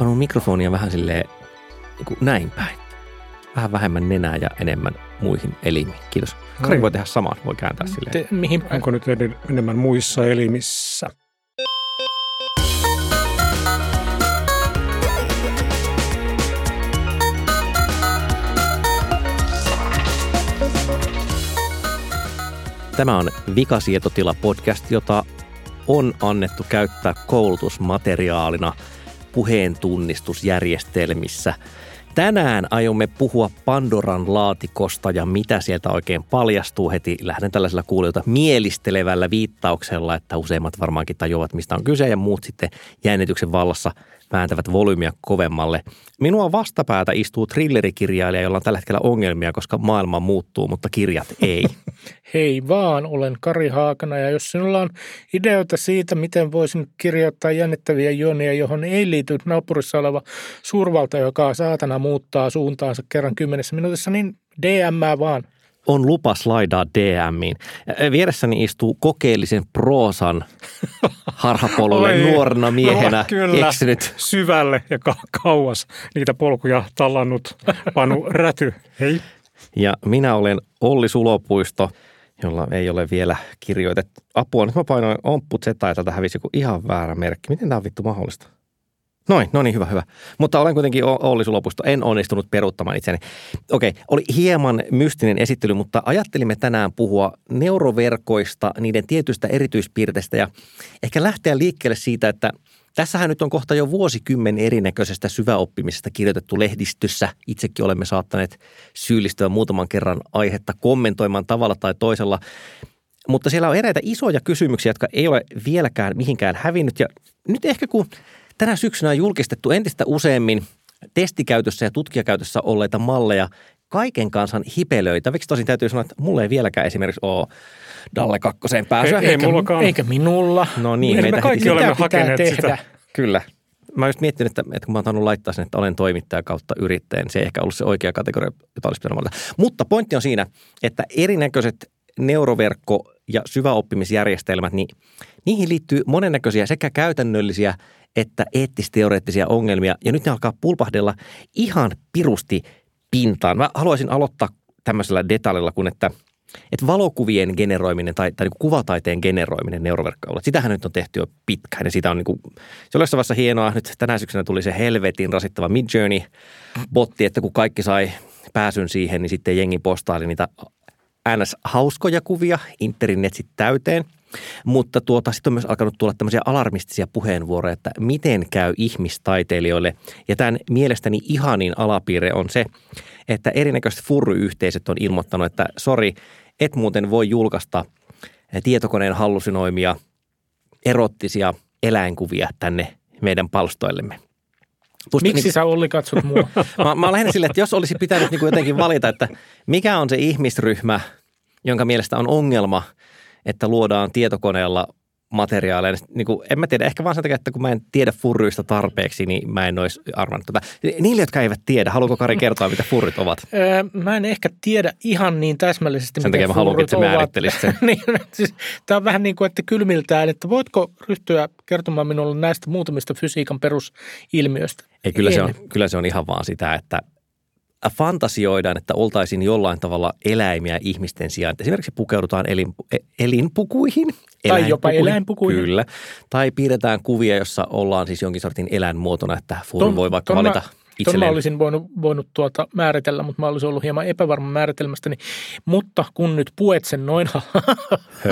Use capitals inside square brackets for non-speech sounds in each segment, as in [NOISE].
Mun mikrofonia vähän silleen niin kuin näin päin. Vähän vähemmän nenää ja enemmän muihin elimiin. Kiitos. Kari voi tehdä samaa, voi kääntää silleen. Te, mihin päin? Onko nyt enemmän muissa elimissä? Tämä on Vikasietotila podcast, jota on annettu käyttää koulutusmateriaalina puheen tunnistusjärjestelmissä. Tänään aiomme puhua Pandoran laatikosta ja mitä sieltä oikein paljastuu heti. Lähden tällaisella kuulijoita mielistelevällä viittauksella, että useimmat varmaankin tajuavat, mistä on kyse ja muut sitten jännityksen vallassa – vääntävät volyymia kovemmalle. Minua vastapäätä istuu thrillerikirjailija, jolla on tällä hetkellä ongelmia, koska maailma muuttuu, mutta kirjat ei. [LAUGHS] Hei vaan, olen Kari Haakana ja jos sinulla on ideoita siitä, miten voisin kirjoittaa jännittäviä juonia, johon ei liity naapurissa oleva suurvalta, joka saatana muuttaa suuntaansa kerran kymmenessä minuutissa, niin DM vaan on lupa slaidaa DMiin. Vieressäni istuu kokeellisen proosan harhapolulle nuorena miehenä no, kyllä, eksynyt. syvälle ja ka- kauas niitä polkuja tallannut Panu Räty. Hei. Ja minä olen Olli Sulopuisto, jolla ei ole vielä kirjoitettu. Apua, nyt mä painoin ompput setä ja tätä hävisi joku ihan väärä merkki. Miten tämä on vittu mahdollista? Noin, no niin, hyvä, hyvä. Mutta olen kuitenkin Olli Sulopusto, en onnistunut peruuttamaan itseäni. Okei, oli hieman mystinen esittely, mutta ajattelimme tänään puhua neuroverkoista, niiden tietystä erityispiirteistä ja ehkä lähteä liikkeelle siitä, että Tässähän nyt on kohta jo vuosikymmen erinäköisestä syväoppimisesta kirjoitettu lehdistössä. Itsekin olemme saattaneet syyllistyä muutaman kerran aihetta kommentoimaan tavalla tai toisella. Mutta siellä on eräitä isoja kysymyksiä, jotka ei ole vieläkään mihinkään hävinnyt. Ja nyt ehkä kun Tänä syksynä on julkistettu entistä useammin testikäytössä ja tutkijakäytössä olleita malleja kaiken kansan hipelöitä. Viksi tosin täytyy sanoa, että mulla ei vieläkään esimerkiksi ole Dalle kakkoseen pääsyä. Ei, eikä, eikä minulla. No niin, meitä me kaikki olemme hakeneet tehdä. sitä. Kyllä. Mä just miettinyt, että, että kun mä oon tainnut laittaa sen, että olen toimittaja kautta yrittäjän, se ei ehkä ollut se oikea kategoria, jota olisi pitänyt valita. Mutta pointti on siinä, että erinäköiset neuroverkko- ja syväoppimisjärjestelmät, niin niihin liittyy monennäköisiä sekä käytännöllisiä että eettisteoreettisia ongelmia. Ja nyt ne alkaa pulpahdella ihan pirusti pintaan. Mä haluaisin aloittaa tämmöisellä detaljilla, kun että, että valokuvien generoiminen tai, tai niin kuvataiteen generoiminen neuroverkkoilla, sitähän nyt on tehty jo pitkään ja sitä on niin kuin, se jossain vaiheessa hienoa. Nyt tänä syksynä tuli se helvetin rasittava Midjourney botti, että kun kaikki sai pääsyn siihen, niin sitten jengi postaili niitä ns. hauskoja kuvia internetsit täyteen – mutta tuota, sitten on myös alkanut tulla tämmöisiä alarmistisia puheenvuoroja, että miten käy ihmistaiteilijoille. Ja tämän mielestäni ihanin alapiirre on se, että erinäköiset furryyhteisöt on ilmoittanut, että sori, et muuten voi julkaista tietokoneen hallusinoimia erottisia eläinkuvia tänne meidän palstoillemme. Pusta, Miksi niin, sä Olli katsot mua? [LAUGHS] mä, mä lähden sille, että jos olisi pitänyt niin kuin jotenkin valita, että mikä on se ihmisryhmä, jonka mielestä on ongelma – että luodaan tietokoneella materiaaleja. Niin kuin, en mä tiedä, ehkä vaan sen takia, että kun mä en tiedä furryista tarpeeksi, niin mä en olisi arvannut tätä. Niille, jotka eivät tiedä, haluatko Kari [LAUGHS] kertoa, mitä furrit ovat? Öö, mä en ehkä tiedä ihan niin täsmällisesti, Sen takia mä haluankin, että määrittelisit sen. [LAUGHS] niin, siis, tämä on vähän niin kuin, että kylmiltään, että voitko ryhtyä kertomaan minulle näistä muutamista fysiikan perusilmiöistä? Ei, kyllä, se on, kyllä se on ihan vaan sitä, että fantasioidaan, että oltaisiin jollain tavalla eläimiä ihmisten sijaan. Esimerkiksi pukeudutaan elin, e, elinpukuihin. Tai jopa eläinpukuihin. Kyllä. Tai piirretään kuvia, jossa ollaan siis jonkin sortin eläinmuotona, että furu voi vaikka valita – Tuon mä olisin voinut, voinut tuota määritellä, mutta mä olisin ollut hieman epävarma määritelmästäni. Mutta kun nyt puet sen noin,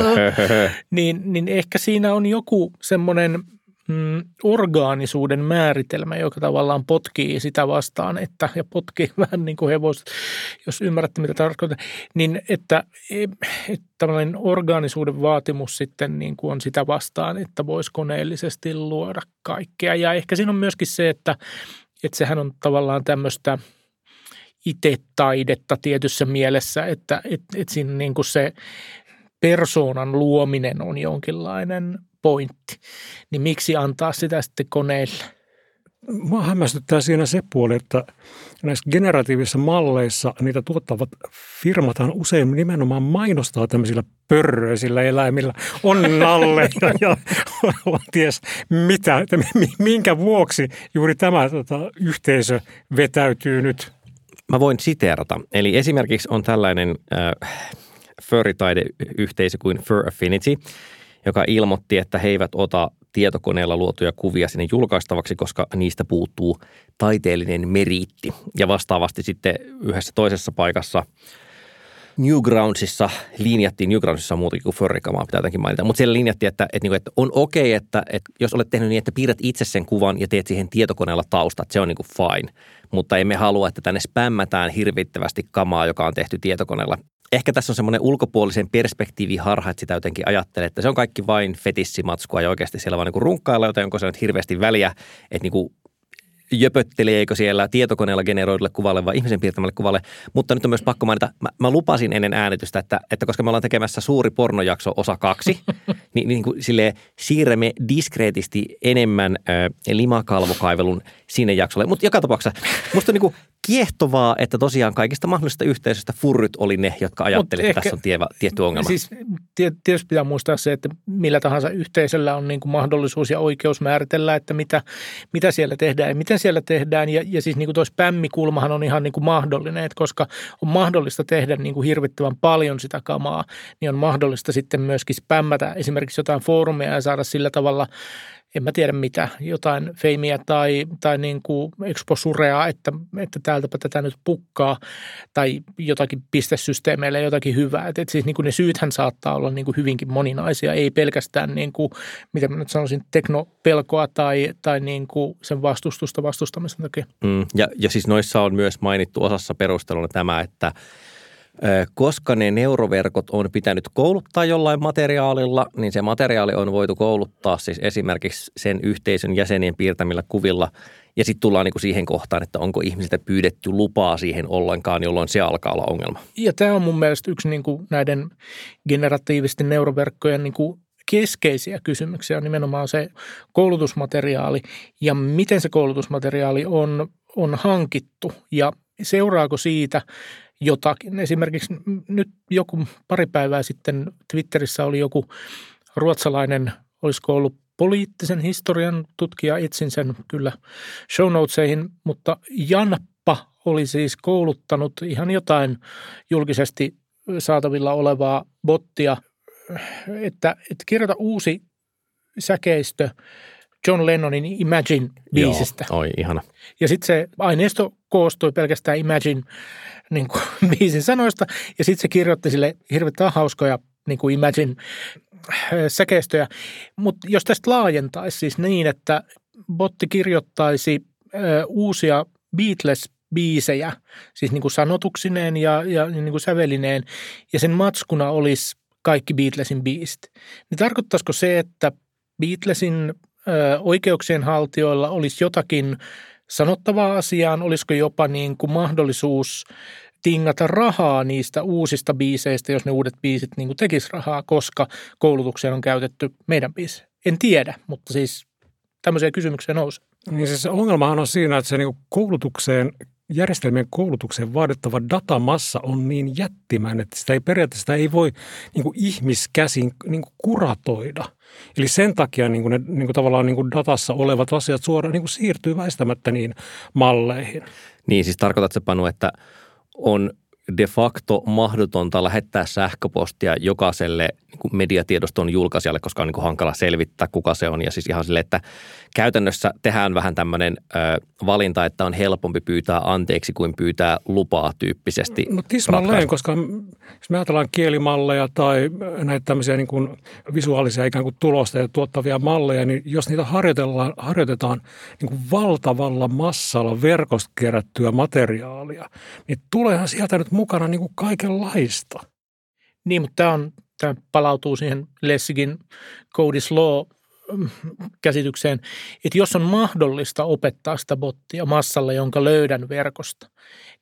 [LAUGHS] niin, niin ehkä siinä on joku semmoinen mm, orgaanisuuden määritelmä, joka tavallaan potkii sitä vastaan, että, ja potkii [LAUGHS] vähän niin kuin hevoset, jos ymmärrätte mitä tarkoitan, niin että, että tämmöinen orgaanisuuden vaatimus sitten niin kuin on sitä vastaan, että voisi koneellisesti luoda kaikkea. Ja ehkä siinä on myöskin se, että, että sehän on tavallaan tämmöistä itse-taidetta tietyssä mielessä, että että että siinä niin kuin se persoonan luominen on jonkinlainen pointti, niin miksi antaa sitä sitten koneille? Mua hämmästyttää siinä se puoli, että näissä generatiivisissa malleissa niitä tuottavat firmathan usein nimenomaan mainostaa tämmöisillä pörröisillä eläimillä onnalle [LAUGHS] ja, ja ties mitä, että minkä vuoksi juuri tämä tota, yhteisö vetäytyy nyt. Mä voin siteerata. Eli esimerkiksi on tällainen äh, furry-taideyhteisö kuin Fur Affinity, joka ilmoitti, että he eivät ota tietokoneella luotuja kuvia sinne julkaistavaksi, koska niistä puuttuu taiteellinen meriitti. Ja vastaavasti sitten yhdessä toisessa paikassa Newgroundsissa linjattiin, Newgroundsissa on muutakin kuin Furrikamaa, pitää jotenkin mainita, mutta siellä linjattiin, että, että, niinku, että on okei, okay, että, että jos olet tehnyt niin, että piirrät itse sen kuvan ja teet siihen tietokoneella taustat, se on niin kuin fine. Mutta emme halua, että tänne spämmätään hirvittävästi kamaa, joka on tehty tietokoneella ehkä tässä on semmoinen ulkopuolisen perspektiivi harha, että sitä jotenkin ajattelee, että se on kaikki vain fetissimatskua ja oikeasti siellä vaan niin runkkailla, joten onko se nyt hirveästi väliä, että niin kuin jöpötteleekö siellä tietokoneella generoidulle kuvalle vai ihmisen piirtämälle kuvalle. Mutta nyt on myös pakko mainita, mä, mä lupasin ennen äänitystä, että, että koska me ollaan tekemässä suuri pornojakso osa kaksi, [LAUGHS] niin, niin kuin silleen, siirrämme diskreetisti enemmän äh, limakalvokaivelun sinne jaksolle. Mutta joka tapauksessa musta on niin kuin kiehtovaa, että tosiaan kaikista mahdollisista yhteisöistä furryt oli ne, jotka ajattelivat, että tässä on tie, tietty ongelma. Siis tietysti pitää muistaa se, että millä tahansa yhteisöllä on niin kuin mahdollisuus ja oikeus määritellä, että mitä, mitä siellä tehdään ja miten siellä tehdään. Ja, ja siis niin kuin tuo spämmikulmahan on ihan niin kuin mahdollinen, että koska on mahdollista tehdä niin kuin hirvittävän paljon sitä kamaa, niin on mahdollista sitten myöskin spämmätä esimerkiksi jotain foorumeja ja saada sillä tavalla – en mä tiedä mitä, jotain feimiä tai, tai niin kuin exposurea, että, että täältäpä tätä nyt pukkaa tai jotakin pistesysteemeille jotakin hyvää. Et, et siis niin kuin ne syythän saattaa olla niin kuin hyvinkin moninaisia, ei pelkästään niin kuin, miten mä nyt sanoisin, teknopelkoa tai, tai niin kuin sen vastustusta vastustamisen takia. Mm, ja, ja siis noissa on myös mainittu osassa perusteluna tämä, että – koska ne neuroverkot on pitänyt kouluttaa jollain materiaalilla, niin se materiaali on voitu kouluttaa siis esimerkiksi sen yhteisön jäsenien piirtämillä kuvilla. Ja sitten tullaan niinku siihen kohtaan, että onko ihmisiltä pyydetty lupaa siihen ollenkaan, jolloin se alkaa olla ongelma. Ja tämä on mun mielestä yksi niinku näiden generatiivisten neuroverkkojen niinku keskeisiä kysymyksiä on nimenomaan se koulutusmateriaali ja miten se koulutusmateriaali on, on hankittu ja seuraako siitä – jotakin. Esimerkiksi nyt joku pari päivää sitten Twitterissä oli joku ruotsalainen, olisiko ollut poliittisen historian tutkija, etsin sen kyllä show notesihin, mutta Janppa oli siis kouluttanut ihan jotain julkisesti saatavilla olevaa bottia, että, että kirjoita uusi säkeistö John Lennonin Imagine-biisistä. Joo, oi ihana. Ja sitten se aineisto koostui pelkästään Imagine niin kuin, [LAUGHS] biisin sanoista, ja sitten se kirjoitti sille hirveän hauskoja niin kuin Imagine äh, säkeistöjä. Mutta jos tästä laajentaisi siis niin, että botti kirjoittaisi ö, äh, uusia Beatles-biisejä, siis niin kuin sanotuksineen ja, ja niin kuin sävelineen, ja sen matskuna olisi kaikki Beatlesin biisit, niin tarkoittaisiko se, että Beatlesin oikeuksien haltijoilla olisi jotakin sanottavaa asiaan, olisiko jopa niin kuin mahdollisuus tingata rahaa niistä uusista biiseistä, jos ne uudet biisit niin kuin tekis rahaa, koska koulutukseen on käytetty meidän biisi. En tiedä, mutta siis tämmöisiä kysymyksiä nousee. Niin siis ongelmahan on siinä, että se niin koulutukseen järjestelmien koulutukseen vaadittava datamassa on niin jättimäinen, että sitä ei periaatteessa sitä ei voi niin kuin ihmiskäsin niin kuin kuratoida. Eli sen takia niin kuin ne niin kuin tavallaan niin kuin datassa olevat asiat suoraan niin kuin siirtyy väistämättä niin malleihin. Niin, siis tarkoitatko Panu, että on de facto mahdotonta lähettää sähköpostia jokaiselle niin mediatiedoston julkaisijalle, koska on niin kuin hankala selvittää, kuka se on. Ja siis ihan sille, että käytännössä tehdään vähän tämmöinen ö, valinta, että on helpompi pyytää anteeksi kuin pyytää lupaa tyyppisesti. No tismalleen, koska jos me ajatellaan kielimalleja tai näitä tämmöisiä niin kuin visuaalisia ikään kuin tulosta ja tuottavia malleja, niin jos niitä harjoitellaan, harjoitetaan niin kuin valtavalla massalla verkosta kerättyä materiaalia, niin tuleehan sieltä nyt mukana niin kuin kaikenlaista. Niin, mutta tämä, on, tämä palautuu siihen Lessigin Code is Law käsitykseen, että jos on mahdollista opettaa sitä bottia massalle, jonka löydän verkosta,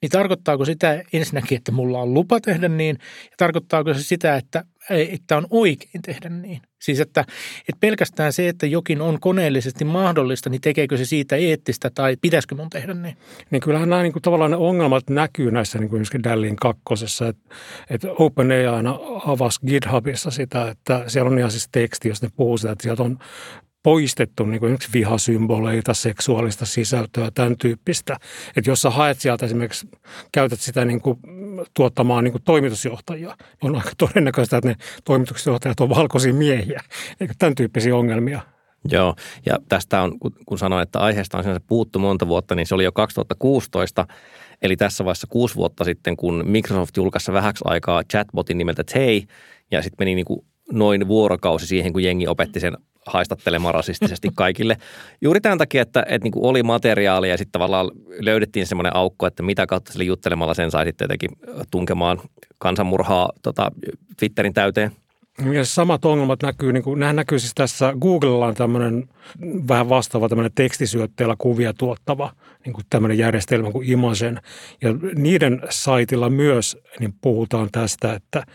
niin tarkoittaako sitä ensinnäkin, että mulla on lupa tehdä niin, ja tarkoittaako se sitä, että, että on oikein tehdä niin. Siis että, että pelkästään se, että jokin on koneellisesti mahdollista, niin tekeekö se siitä eettistä tai pitäisikö mun tehdä niin? Niin kyllähän nämä niin kuin, tavallaan ne ongelmat näkyy näissä niin kuin Dallin kakkosessa, että, että OpenAI aina avasi GitHubissa sitä, että siellä on ihan siis teksti, jos ne puhuu sitä, että sieltä on poistettu niin kuin vihasymboleita, seksuaalista sisältöä, tämän tyyppistä. Että jos sä haet sieltä esimerkiksi, käytät sitä niin kuin tuottamaan niin kuin toimitusjohtajia, on aika todennäköistä, että ne toimitusjohtajat on valkoisia miehiä. Eikä tämän tyyppisiä ongelmia. Joo, ja tästä on, kun sanoin, että aiheesta on sinänsä puuttu monta vuotta, niin se oli jo 2016, eli tässä vaiheessa kuusi vuotta sitten, kun Microsoft julkaisi vähäksi aikaa chatbotin nimeltä Tay, ja sitten meni niin kuin noin vuorokausi siihen, kun jengi opetti sen haistattelemaan rasistisesti [LAUGHS] kaikille. Juuri tämän takia, että, että niin kuin oli materiaalia ja sitten tavallaan löydettiin semmoinen aukko, että mitä kautta sille juttelemalla sen sai sitten jotenkin tunkemaan kansanmurhaa tota, Twitterin täyteen. Ja samat ongelmat näkyy, niin kuin, nämä näkyy siis tässä, Googlella on tämmöinen vähän vastaava tämmöinen tekstisyötteellä kuvia tuottava niin kuin tämmöinen järjestelmä kuin Imagen. Ja niiden saitilla myös niin puhutaan tästä, että,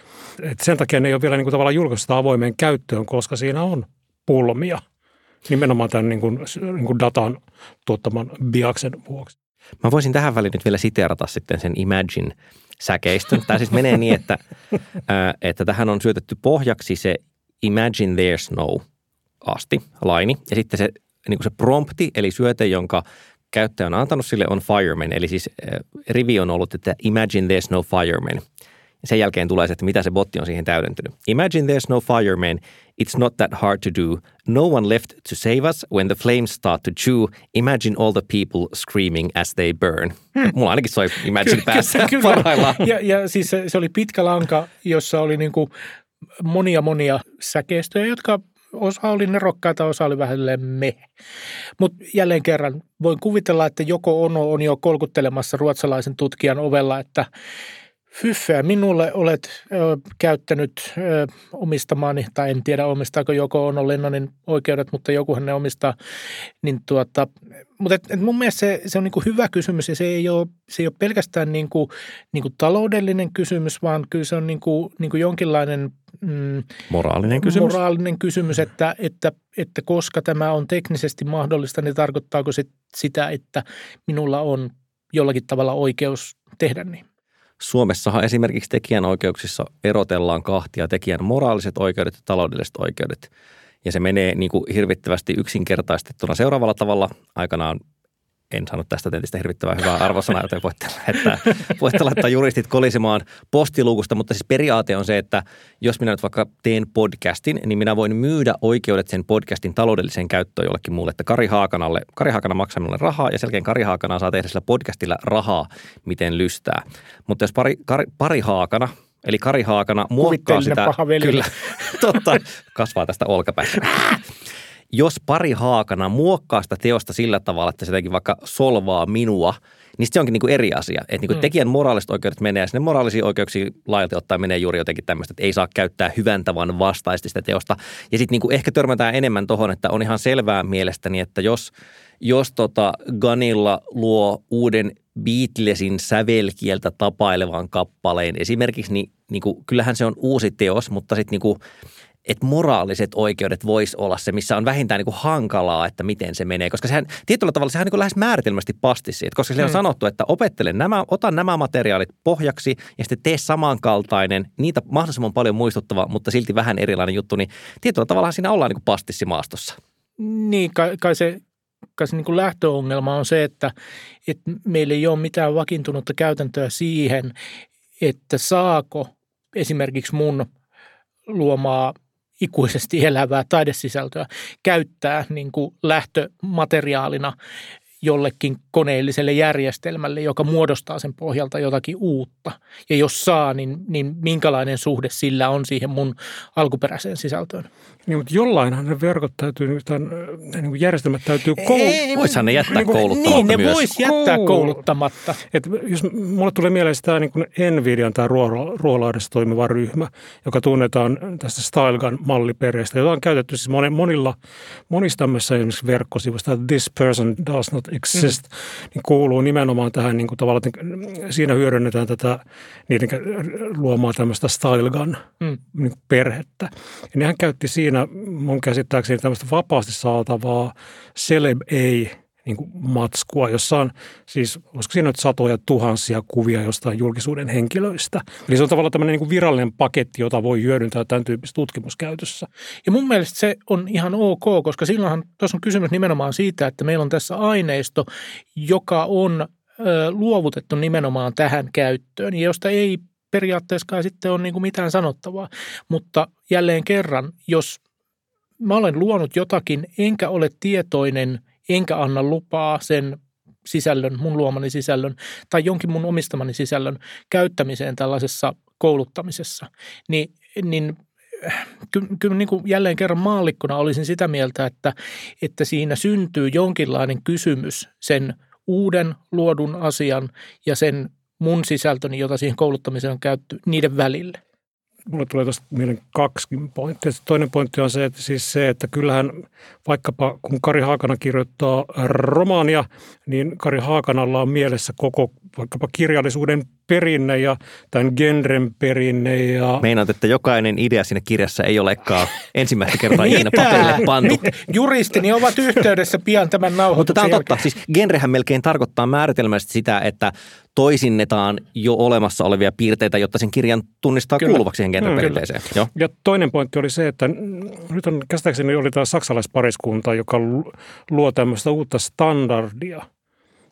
että sen takia ne ei ole vielä niin kuin tavallaan julkaistu avoimeen käyttöön, koska siinä on pulmia nimenomaan tämän niin kuin, niin kuin datan tuottaman biaksen vuoksi. Mä voisin tähän väliin nyt vielä siteerata sitten sen Imagine säkeistön. Tämä siis menee niin, että, [LAUGHS] että tähän on syötetty pohjaksi se Imagine There's No asti, laini, ja sitten se, niin kuin se prompti, eli syöte, jonka käyttäjä on antanut sille, on fireman. Eli siis rivi on ollut, että Imagine there's no fireman. Sen jälkeen tulee se, että mitä se botti on siihen täydentynyt. Imagine there's no fireman. It's not that hard to do. No one left to save us when the flames start to chew. Imagine all the people screaming as they burn. Hmm. Mulla ainakin soi Imagine päässä parhaillaan. Ja, ja siis se, se oli pitkä lanka, jossa oli niin kuin monia monia säkeistöjä, jotka osa oli nerokkaita, osa oli vähän me. Mutta jälleen kerran voin kuvitella, että joko Ono on jo kolkuttelemassa ruotsalaisen tutkijan ovella, että Fyffeä minulle olet ö, käyttänyt ö, omistamaani, tai en tiedä omistaako joko on Lennonin oikeudet, mutta jokuhan ne omistaa. Niin tuota, mutta et, et mun mielestä se, se on niinku hyvä kysymys ja se ei ole, se ei ole pelkästään niinku, niinku taloudellinen kysymys, vaan kyllä se on niinku, niinku jonkinlainen mm, moraalinen kysymys, moraalinen kysymys että, että, että koska tämä on teknisesti mahdollista, niin tarkoittaako se sitä, että minulla on jollakin tavalla oikeus tehdä niin? Suomessahan esimerkiksi tekijänoikeuksissa erotellaan kahtia tekijän moraaliset oikeudet ja taloudelliset oikeudet. Ja se menee niin kuin hirvittävästi yksinkertaistettuna seuraavalla tavalla. Aikanaan en saanut tästä tentistä hirvittävän hyvää arvosanaa, joten voitte laittaa, voitte laittaa juristit kolisimaan postiluukusta. Mutta siis periaate on se, että jos minä nyt vaikka teen podcastin, niin minä voin myydä oikeudet sen podcastin taloudelliseen käyttöön jollekin muulle, että Kari Haakanalle, Kari Haakana maksaa minulle rahaa ja selkeän Kari Haakana saa tehdä sillä podcastilla rahaa, miten lystää. Mutta jos pari, Kari, pari Haakana, eli Kari Haakana muokkaa sitä, kyllä, [LAUGHS] totta, kasvaa tästä olkapäästä jos pari haakana muokkaa sitä teosta sillä tavalla, että se jotenkin vaikka solvaa minua, niin se onkin niin kuin eri asia. Että niin kuin mm. tekijän moraaliset oikeudet menee ja sinne moraalisiin oikeuksiin laajalti ottaen menee juuri jotenkin tämmöistä, että ei saa käyttää hyvän tavan vastaisesti sitä teosta. Ja sitten niin ehkä törmätään enemmän tuohon, että on ihan selvää mielestäni, että jos, jos tota Ganilla luo uuden Beatlesin sävelkieltä tapailevan kappaleen esimerkiksi, niin, niin kuin, kyllähän se on uusi teos, mutta sitten niin kuin, että moraaliset oikeudet voisi olla se, missä on vähintään niin kuin hankalaa, että miten se menee. Koska sehän tietyllä tavalla sehän on niin lähes määritelmästi pasti siitä, koska sille on hmm. sanottu, että opettele nämä, ota nämä materiaalit pohjaksi ja sitten tee samankaltainen, niitä mahdollisimman paljon muistuttava, mutta silti vähän erilainen juttu, niin tietyllä tavalla siinä ollaan niin pastissi maastossa. Niin, kai, kai se kai se niin kuin lähtöongelma on se, että, että meillä ei ole mitään vakiintunutta käytäntöä siihen, että saako esimerkiksi mun luomaa ikuisesti elävää taidesisältöä käyttää niin kuin lähtömateriaalina jollekin koneelliselle järjestelmälle, joka muodostaa sen pohjalta jotakin uutta. Ja jos saa, niin, niin minkälainen suhde sillä on siihen mun alkuperäiseen sisältöön? Niin, mutta jollainhan ne verkot täytyy, tämän, niin kuin järjestelmät täytyy kouluttaa. Voisihan ne jättää niin, kouluttamatta Niin, ne voisi jättää Koulu. kouluttamatta. Et jos mulle tulee mieleen tämä niin Nvidian tai Ruolahdessa toimiva ryhmä, joka tunnetaan tästä Stylegun malliperheestä, jota on käytetty siis monilla, monissa tämmöisissä esimerkiksi verkkosivuista, this person does not exist, mm. niin kuuluu nimenomaan tähän niin kuin tavallaan, että siinä hyödynnetään tätä niiden luomaa tämmöistä style gun mm. niin perhettä. Ja nehän käytti siinä mun käsittääkseni tämmöistä vapaasti saatavaa celeb ei niin kuin matskua, jossa on siis, olisiko siinä nyt satoja tuhansia kuvia jostain julkisuuden henkilöistä. Eli se on tavallaan tämmöinen niin kuin virallinen paketti, jota voi hyödyntää tämän tyyppisessä tutkimuskäytössä. Ja mun mielestä se on ihan ok, koska silloinhan tuossa on kysymys nimenomaan siitä, että meillä on tässä aineisto, joka on ö, luovutettu nimenomaan tähän käyttöön, ja josta ei periaatteessa sitten ole niin kuin mitään sanottavaa. Mutta jälleen kerran, jos mä olen luonut jotakin, enkä ole tietoinen – enkä anna lupaa sen sisällön, mun luomani sisällön tai jonkin mun omistamani sisällön käyttämiseen tällaisessa kouluttamisessa, niin, niin kyllä, kyllä niin kuin jälleen kerran maallikkona olisin sitä mieltä, että, että siinä syntyy jonkinlainen kysymys sen uuden luodun asian ja sen mun sisältöni, jota siihen kouluttamiseen on käytetty, niiden välille mulle tulee tuosta mieleen kaksi pointtia. Toinen pointti on se, että siis se, että kyllähän vaikkapa kun Kari Haakana kirjoittaa romaania, niin Kari Haakanalla on mielessä koko vaikkapa kirjallisuuden perinne ja tämän genren perinne. Ja... Meinaat, että jokainen idea siinä kirjassa ei olekaan ensimmäistä kertaa [LAUGHS] ikinä paperille pantu. Juristini ovat yhteydessä pian tämän nauhoituksen Mutta tämä on totta. Siis genrehän melkein tarkoittaa määritelmästi sitä, että toisinnetaan jo olemassa olevia piirteitä, jotta sen kirjan tunnistaa Kyllä. kuuluvaksi siihen genreperinteeseen. Mm, Joo. Ja toinen pointti oli se, että nyt on käsittääkseni oli tämä saksalaispariskunta, joka luo tämmöistä uutta standardia –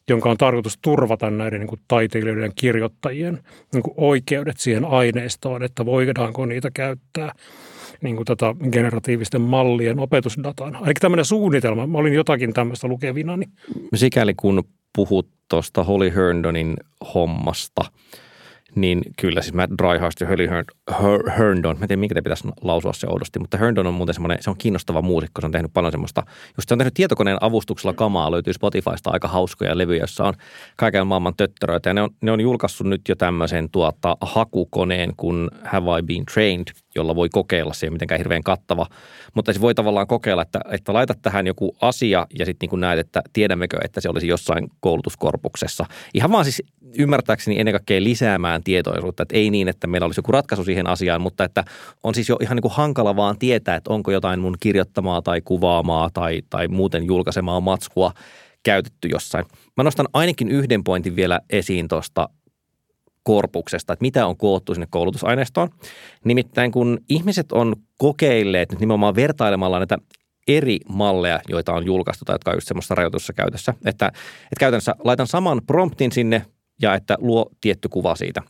jonka on tarkoitus turvata näiden niin kuin taiteilijoiden kirjoittajien niin kuin oikeudet siihen aineistoon, että voidaanko niitä käyttää niin kuin tätä generatiivisten mallien opetusdataan. Ainakin tämmöinen suunnitelma. Mä olin jotakin tämmöistä lukevinani. Sikäli kun puhut tuosta Holly Herndоnin hommasta – niin kyllä siis mä Dryhurst ja Hurley Herndon, mä en tiedä minkä te pitäisi lausua se oudosti, mutta Herndon on muuten semmoinen, se on kiinnostava muusikko, se on tehnyt paljon semmoista, just se on tehnyt tietokoneen avustuksella kamaa, löytyy Spotifysta aika hauskoja levyjä, joissa on kaiken maailman töttöröitä ja ne on, ne on julkaissut nyt jo tämmöisen tuota, hakukoneen kuin Have I Been Trained, jolla voi kokeilla se, mitenkään hirveän kattava, mutta se voi tavallaan kokeilla, että, että laita tähän joku asia ja sitten niin näet, että tiedämmekö, että se olisi jossain koulutuskorpuksessa. Ihan vaan siis ymmärtääkseni ennen kaikkea lisäämään tietoisuutta, että ei niin, että meillä olisi joku ratkaisu siihen asiaan, mutta että on siis jo ihan niin kuin hankala vaan tietää, että onko jotain mun kirjoittamaa tai kuvaamaa tai, tai muuten julkaisemaa matskua käytetty jossain. Mä nostan ainakin yhden pointin vielä esiin tuosta korpuksesta, että mitä on koottu sinne koulutusaineistoon. Nimittäin kun ihmiset on kokeilleet nyt nimenomaan vertailemalla näitä eri malleja, joita on julkaistu tai jotka on just semmoista rajoitussa käytössä, että, että käytännössä laitan saman promptin sinne ja että luo tietty kuva siitä.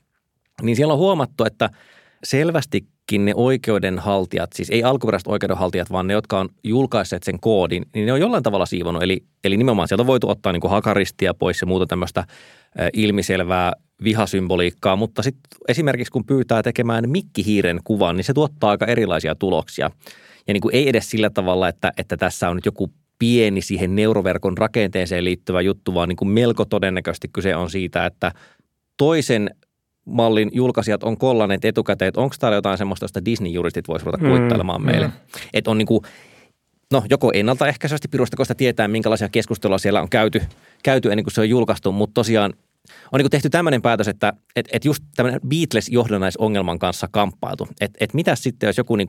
Niin siellä on huomattu, että selvästikin ne oikeudenhaltijat, siis ei alkuperäiset oikeudenhaltijat, vaan ne, jotka on julkaisseet sen koodin, niin ne on jollain tavalla siivonut. Eli, eli nimenomaan sieltä on voitu ottaa niin kuin hakaristia pois ja muuta tämmöistä ilmiselvää vihasymboliikkaa, mutta sitten esimerkiksi kun pyytää tekemään mikkihiiren kuvan, niin se tuottaa aika erilaisia tuloksia. Ja niin kuin ei edes sillä tavalla, että, että tässä on nyt joku pieni siihen neuroverkon rakenteeseen liittyvä juttu, vaan niin kuin melko todennäköisesti kyse on siitä, että toisen mallin julkaisijat on kollanneet etukäteen, että onko täällä jotain semmoista, josta Disney-juristit voisivat ruveta mm, kuittelemaan mm. meille. Että on niin kuin, no joko ennaltaehkäisesti pirusta, koska tietää, minkälaisia keskustelua siellä on käyty, käyty ennen kuin se on julkaistu, mutta tosiaan on niin tehty tämmöinen päätös, että et, et just tämmöinen Beatles-johdannaisongelman kanssa kamppailtu. Että et mitä sitten, jos joku niin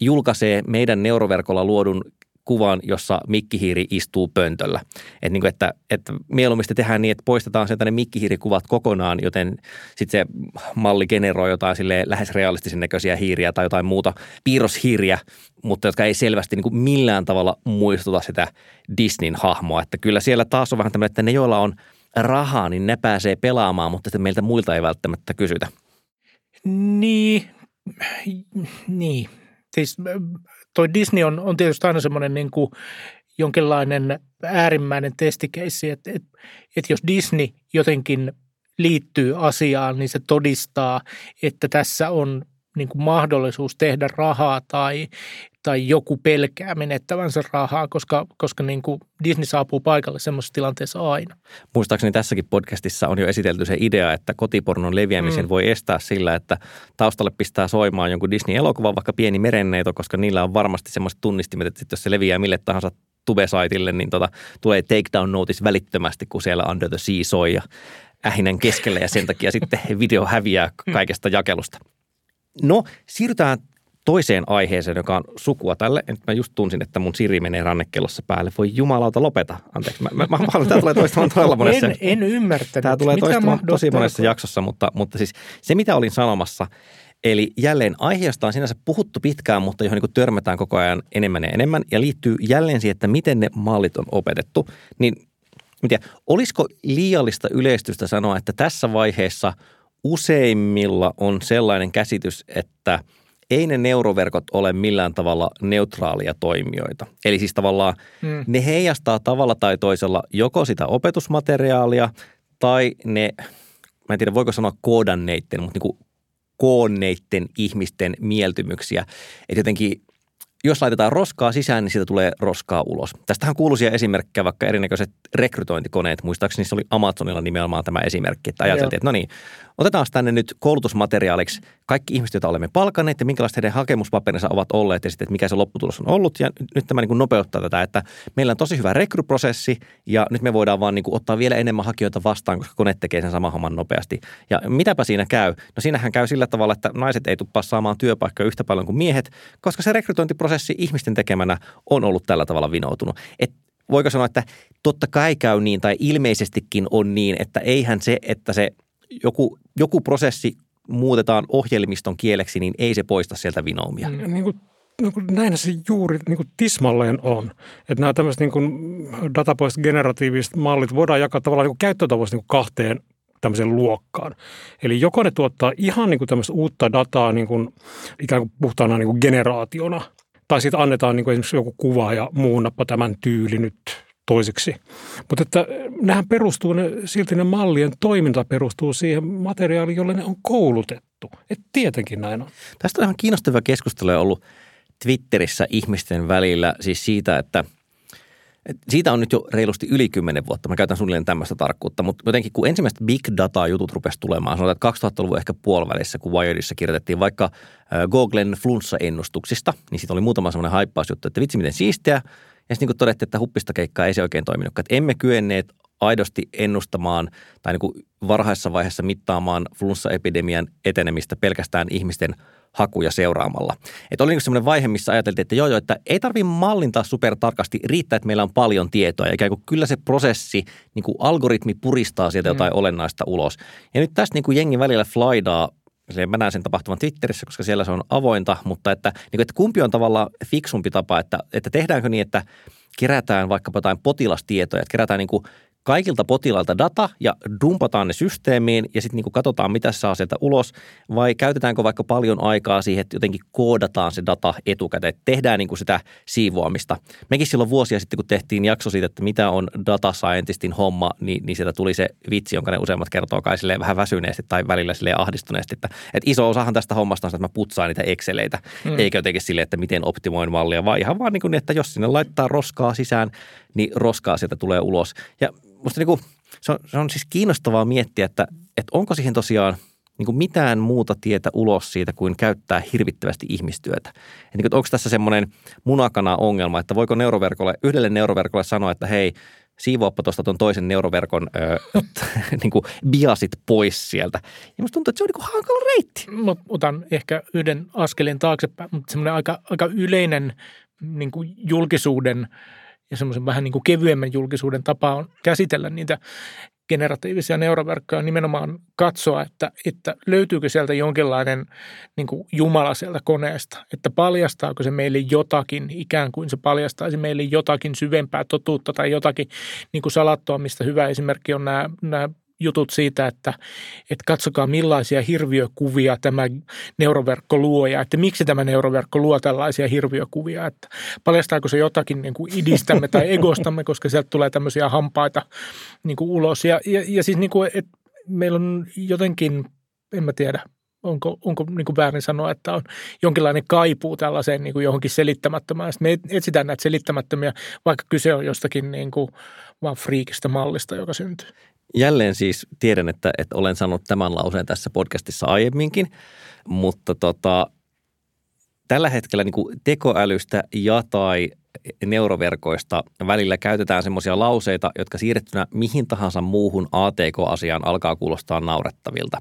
julkaisee meidän neuroverkolla luodun kuvan, jossa mikkihiiri istuu pöntöllä. Et niin kuin, että, että mieluummin tehdään niin, että poistetaan sieltä ne mikkihiirikuvat kokonaan, joten sitten se malli generoi jotain sille lähes realistisen näköisiä hiiriä tai jotain muuta piirroshiiriä, mutta jotka ei selvästi niin kuin millään tavalla muistuta sitä Disneyn hahmoa. Että kyllä siellä taas on vähän tämmöinen, että ne, joilla on rahaa, niin ne pääsee pelaamaan, mutta sitten meiltä muilta ei välttämättä kysytä. Niin, niin. Siis toi Disney on, on tietysti aina semmoinen niin kuin jonkinlainen äärimmäinen testikeissi, että, että, että jos Disney jotenkin liittyy asiaan, niin se todistaa, että tässä on niin kuin mahdollisuus tehdä rahaa tai, tai joku pelkää menettävänsä rahaa, koska, koska niin kuin Disney saapuu paikalle semmoisessa tilanteessa aina. Muistaakseni tässäkin podcastissa on jo esitelty se idea, että kotipornon leviämisen mm. voi estää sillä, että taustalle pistää soimaan jonkun Disney-elokuvan, vaikka pieni merenneito, koska niillä on varmasti semmoiset tunnistimet, että jos se leviää mille tahansa Tube-saitille, niin tota, tulee takedown notice välittömästi, kun siellä Under the Sea soi ja ähinän keskellä ja sen takia [LAUGHS] sitten video häviää kaikesta jakelusta. No, siirrytään toiseen aiheeseen, joka on sukua tälle. Nyt mä just tunsin, että mun Siri menee rannekellossa päälle. Voi jumalauta, lopeta. Anteeksi, mä, mä, mä haluan, tämä tulee toistamaan todella monessa. En, en ymmärtänyt. Tämä tulee toistamaan tosi monessa jaksossa, mutta, mutta siis se mitä olin sanomassa, eli jälleen aiheesta on sinänsä puhuttu pitkään, mutta johon niin törmätään koko ajan enemmän ja enemmän ja liittyy jälleen siihen, että miten ne mallit on opetettu, niin tiedä, olisiko liiallista yleistystä sanoa, että tässä vaiheessa useimmilla on sellainen käsitys, että – ei ne neuroverkot ole millään tavalla neutraalia toimijoita. Eli siis tavallaan hmm. ne heijastaa tavalla tai toisella joko sitä opetusmateriaalia tai ne, mä en tiedä voiko sanoa koodanneitten, mutta niin kuin koonneitten ihmisten mieltymyksiä. Että jotenkin jos laitetaan roskaa sisään, niin siitä tulee roskaa ulos. Tästähän kuuluisia esimerkkejä, vaikka erinäköiset rekrytointikoneet. Muistaakseni se oli Amazonilla nimenomaan tämä esimerkki, että ajateltiin, Joo. että no niin, otetaan tänne nyt koulutusmateriaaliksi kaikki ihmiset, joita olemme palkanneet ja minkälaiset heidän hakemuspaperinsa ovat olleet ja sitten, että mikä se lopputulos on ollut. Ja nyt tämä niin nopeuttaa tätä, että meillä on tosi hyvä rekryprosessi ja nyt me voidaan vaan niin kuin ottaa vielä enemmän hakijoita vastaan, koska kone tekee sen saman homman nopeasti. Ja mitäpä siinä käy? No siinähän käy sillä tavalla, että naiset ei tuppaa saamaan työpaikkoja yhtä paljon kuin miehet, koska se rekrytointiprosessi ihmisten tekemänä on ollut tällä tavalla vinoutunut. Et voiko sanoa, että totta kai käy niin tai ilmeisestikin on niin, että eihän se, että se joku, joku prosessi muutetaan ohjelmiston kieleksi, niin ei se poista sieltä vinoumia. Mm, niin kuin, niin kuin näin se juuri niin kuin tismalleen on. Että nämä tämmöiset niin datapoist generatiiviset mallit voidaan jakaa tavallaan niin käyttötavoista niin kahteen tämmöiseen luokkaan. Eli joko ne tuottaa ihan niin kuin tämmöistä uutta dataa niin kuin, ikään kuin puhtaana niin kuin generaationa, tai sitten annetaan niin kuin esimerkiksi joku kuva ja muunnappa tämän tyyli nyt toiseksi. Mutta että nehän perustuu, ne, silti ne mallien toiminta perustuu siihen materiaaliin, jolle ne on koulutettu. Et tietenkin näin on. Tästä on ihan kiinnostava keskustelu ollut Twitterissä ihmisten välillä siis siitä, että – siitä on nyt jo reilusti yli kymmenen vuotta. Mä käytän suunnilleen tämmöistä tarkkuutta, mutta jotenkin kun ensimmäiset big data-jutut rupesi tulemaan, sanotaan, että 2000-luvun ehkä puolivälissä, kun Wiredissa kirjoitettiin vaikka Googlen flunssa-ennustuksista, niin siitä oli muutama semmoinen haippausjuttu, että vitsi miten siistiä, ja sitten niin todettiin, että huppista keikkaa ei se oikein toiminut. Että emme kyenneet aidosti ennustamaan tai niin kuin varhaisessa vaiheessa mittaamaan flunssaepidemian etenemistä pelkästään ihmisten hakuja seuraamalla. Että oli niin semmoinen vaihe, missä ajateltiin, että joo, joo että ei tarvitse mallintaa supertarkasti, riittää, että meillä on paljon tietoa. Ja ikään kuin kyllä se prosessi, niin kuin algoritmi puristaa sieltä jotain mm. olennaista ulos. Ja nyt tästä niin kuin jengi välillä flydaa se mä näen sen tapahtuvan Twitterissä, koska siellä se on avointa, mutta että, niin kuin, että kumpi on tavallaan fiksumpi tapa, että, että tehdäänkö niin, että kerätään vaikkapa jotain potilastietoja, että kerätään niin kuin kaikilta potilailta data ja dumpataan ne systeemiin ja sitten niin katsotaan, mitä saa sieltä ulos, vai käytetäänkö vaikka paljon aikaa siihen, että jotenkin koodataan se data etukäteen, että tehdään niin kuin sitä siivoamista. Mekin silloin vuosia sitten, kun tehtiin jakso siitä, että mitä on data scientistin homma, niin, niin sieltä tuli se vitsi, jonka ne useimmat kertoo kai vähän väsyneesti tai välillä sille ahdistuneesti, että, että iso osahan tästä hommasta on että mä putsaan niitä Exceleitä, hmm. eikä jotenkin sille, että miten optimoin mallia, vaan ihan vaan niin kuin, että jos sinne laittaa roskaa sisään, niin roskaa sieltä tulee ulos. Ja musta niin kuin, se, on, se on siis kiinnostavaa miettiä, että, että onko siihen tosiaan niin kuin mitään muuta tietä ulos siitä kuin käyttää hirvittävästi ihmistyötä. Että niin kuin, onko tässä semmoinen munakana ongelma, että voiko neuroverkolle, yhdelle neuroverkolle sanoa, että hei, siivoappa tuosta tuon toisen neuroverkon ö, [LAUGHS] niin kuin biasit pois sieltä. Ja musta tuntuu, että se on niin kuin hankala reitti. Mä otan ehkä yhden askelin taaksepäin, mutta semmoinen aika, aika yleinen niin kuin julkisuuden – ja semmoisen vähän niin kuin kevyemmän julkisuuden tapa on käsitellä niitä generatiivisia neuroverkkoja nimenomaan katsoa, että, että löytyykö sieltä jonkinlainen niin kuin Jumala sieltä koneesta, että paljastaako se meille jotakin, ikään kuin se paljastaisi meille jotakin syvempää totuutta tai jotakin niin kuin salattua, mistä hyvä esimerkki on nämä, nämä jutut siitä, että, että katsokaa millaisia hirviökuvia tämä neuroverkko luo ja että miksi tämä neuroverkko luo tällaisia hirviökuvia, että paljastaako se jotakin niin kuin idistämme tai egostamme, koska sieltä tulee tämmöisiä hampaita niin kuin ulos ja, ja, ja siis niin kuin, että meillä on jotenkin, en mä tiedä, onko, onko niin kuin väärin sanoa, että on jonkinlainen kaipuu tällaiseen niin kuin johonkin selittämättömään. Sitten me etsitään näitä selittämättömiä, vaikka kyse on jostakin niin kuin vaan friikistä mallista, joka syntyy. Jälleen siis tiedän, että, että olen sanonut tämän lauseen tässä podcastissa aiemminkin, mutta tota, tällä hetkellä niin tekoälystä ja tai neuroverkoista välillä käytetään semmoisia lauseita, jotka siirrettynä mihin tahansa muuhun ATK-asiaan alkaa kuulostaa naurettavilta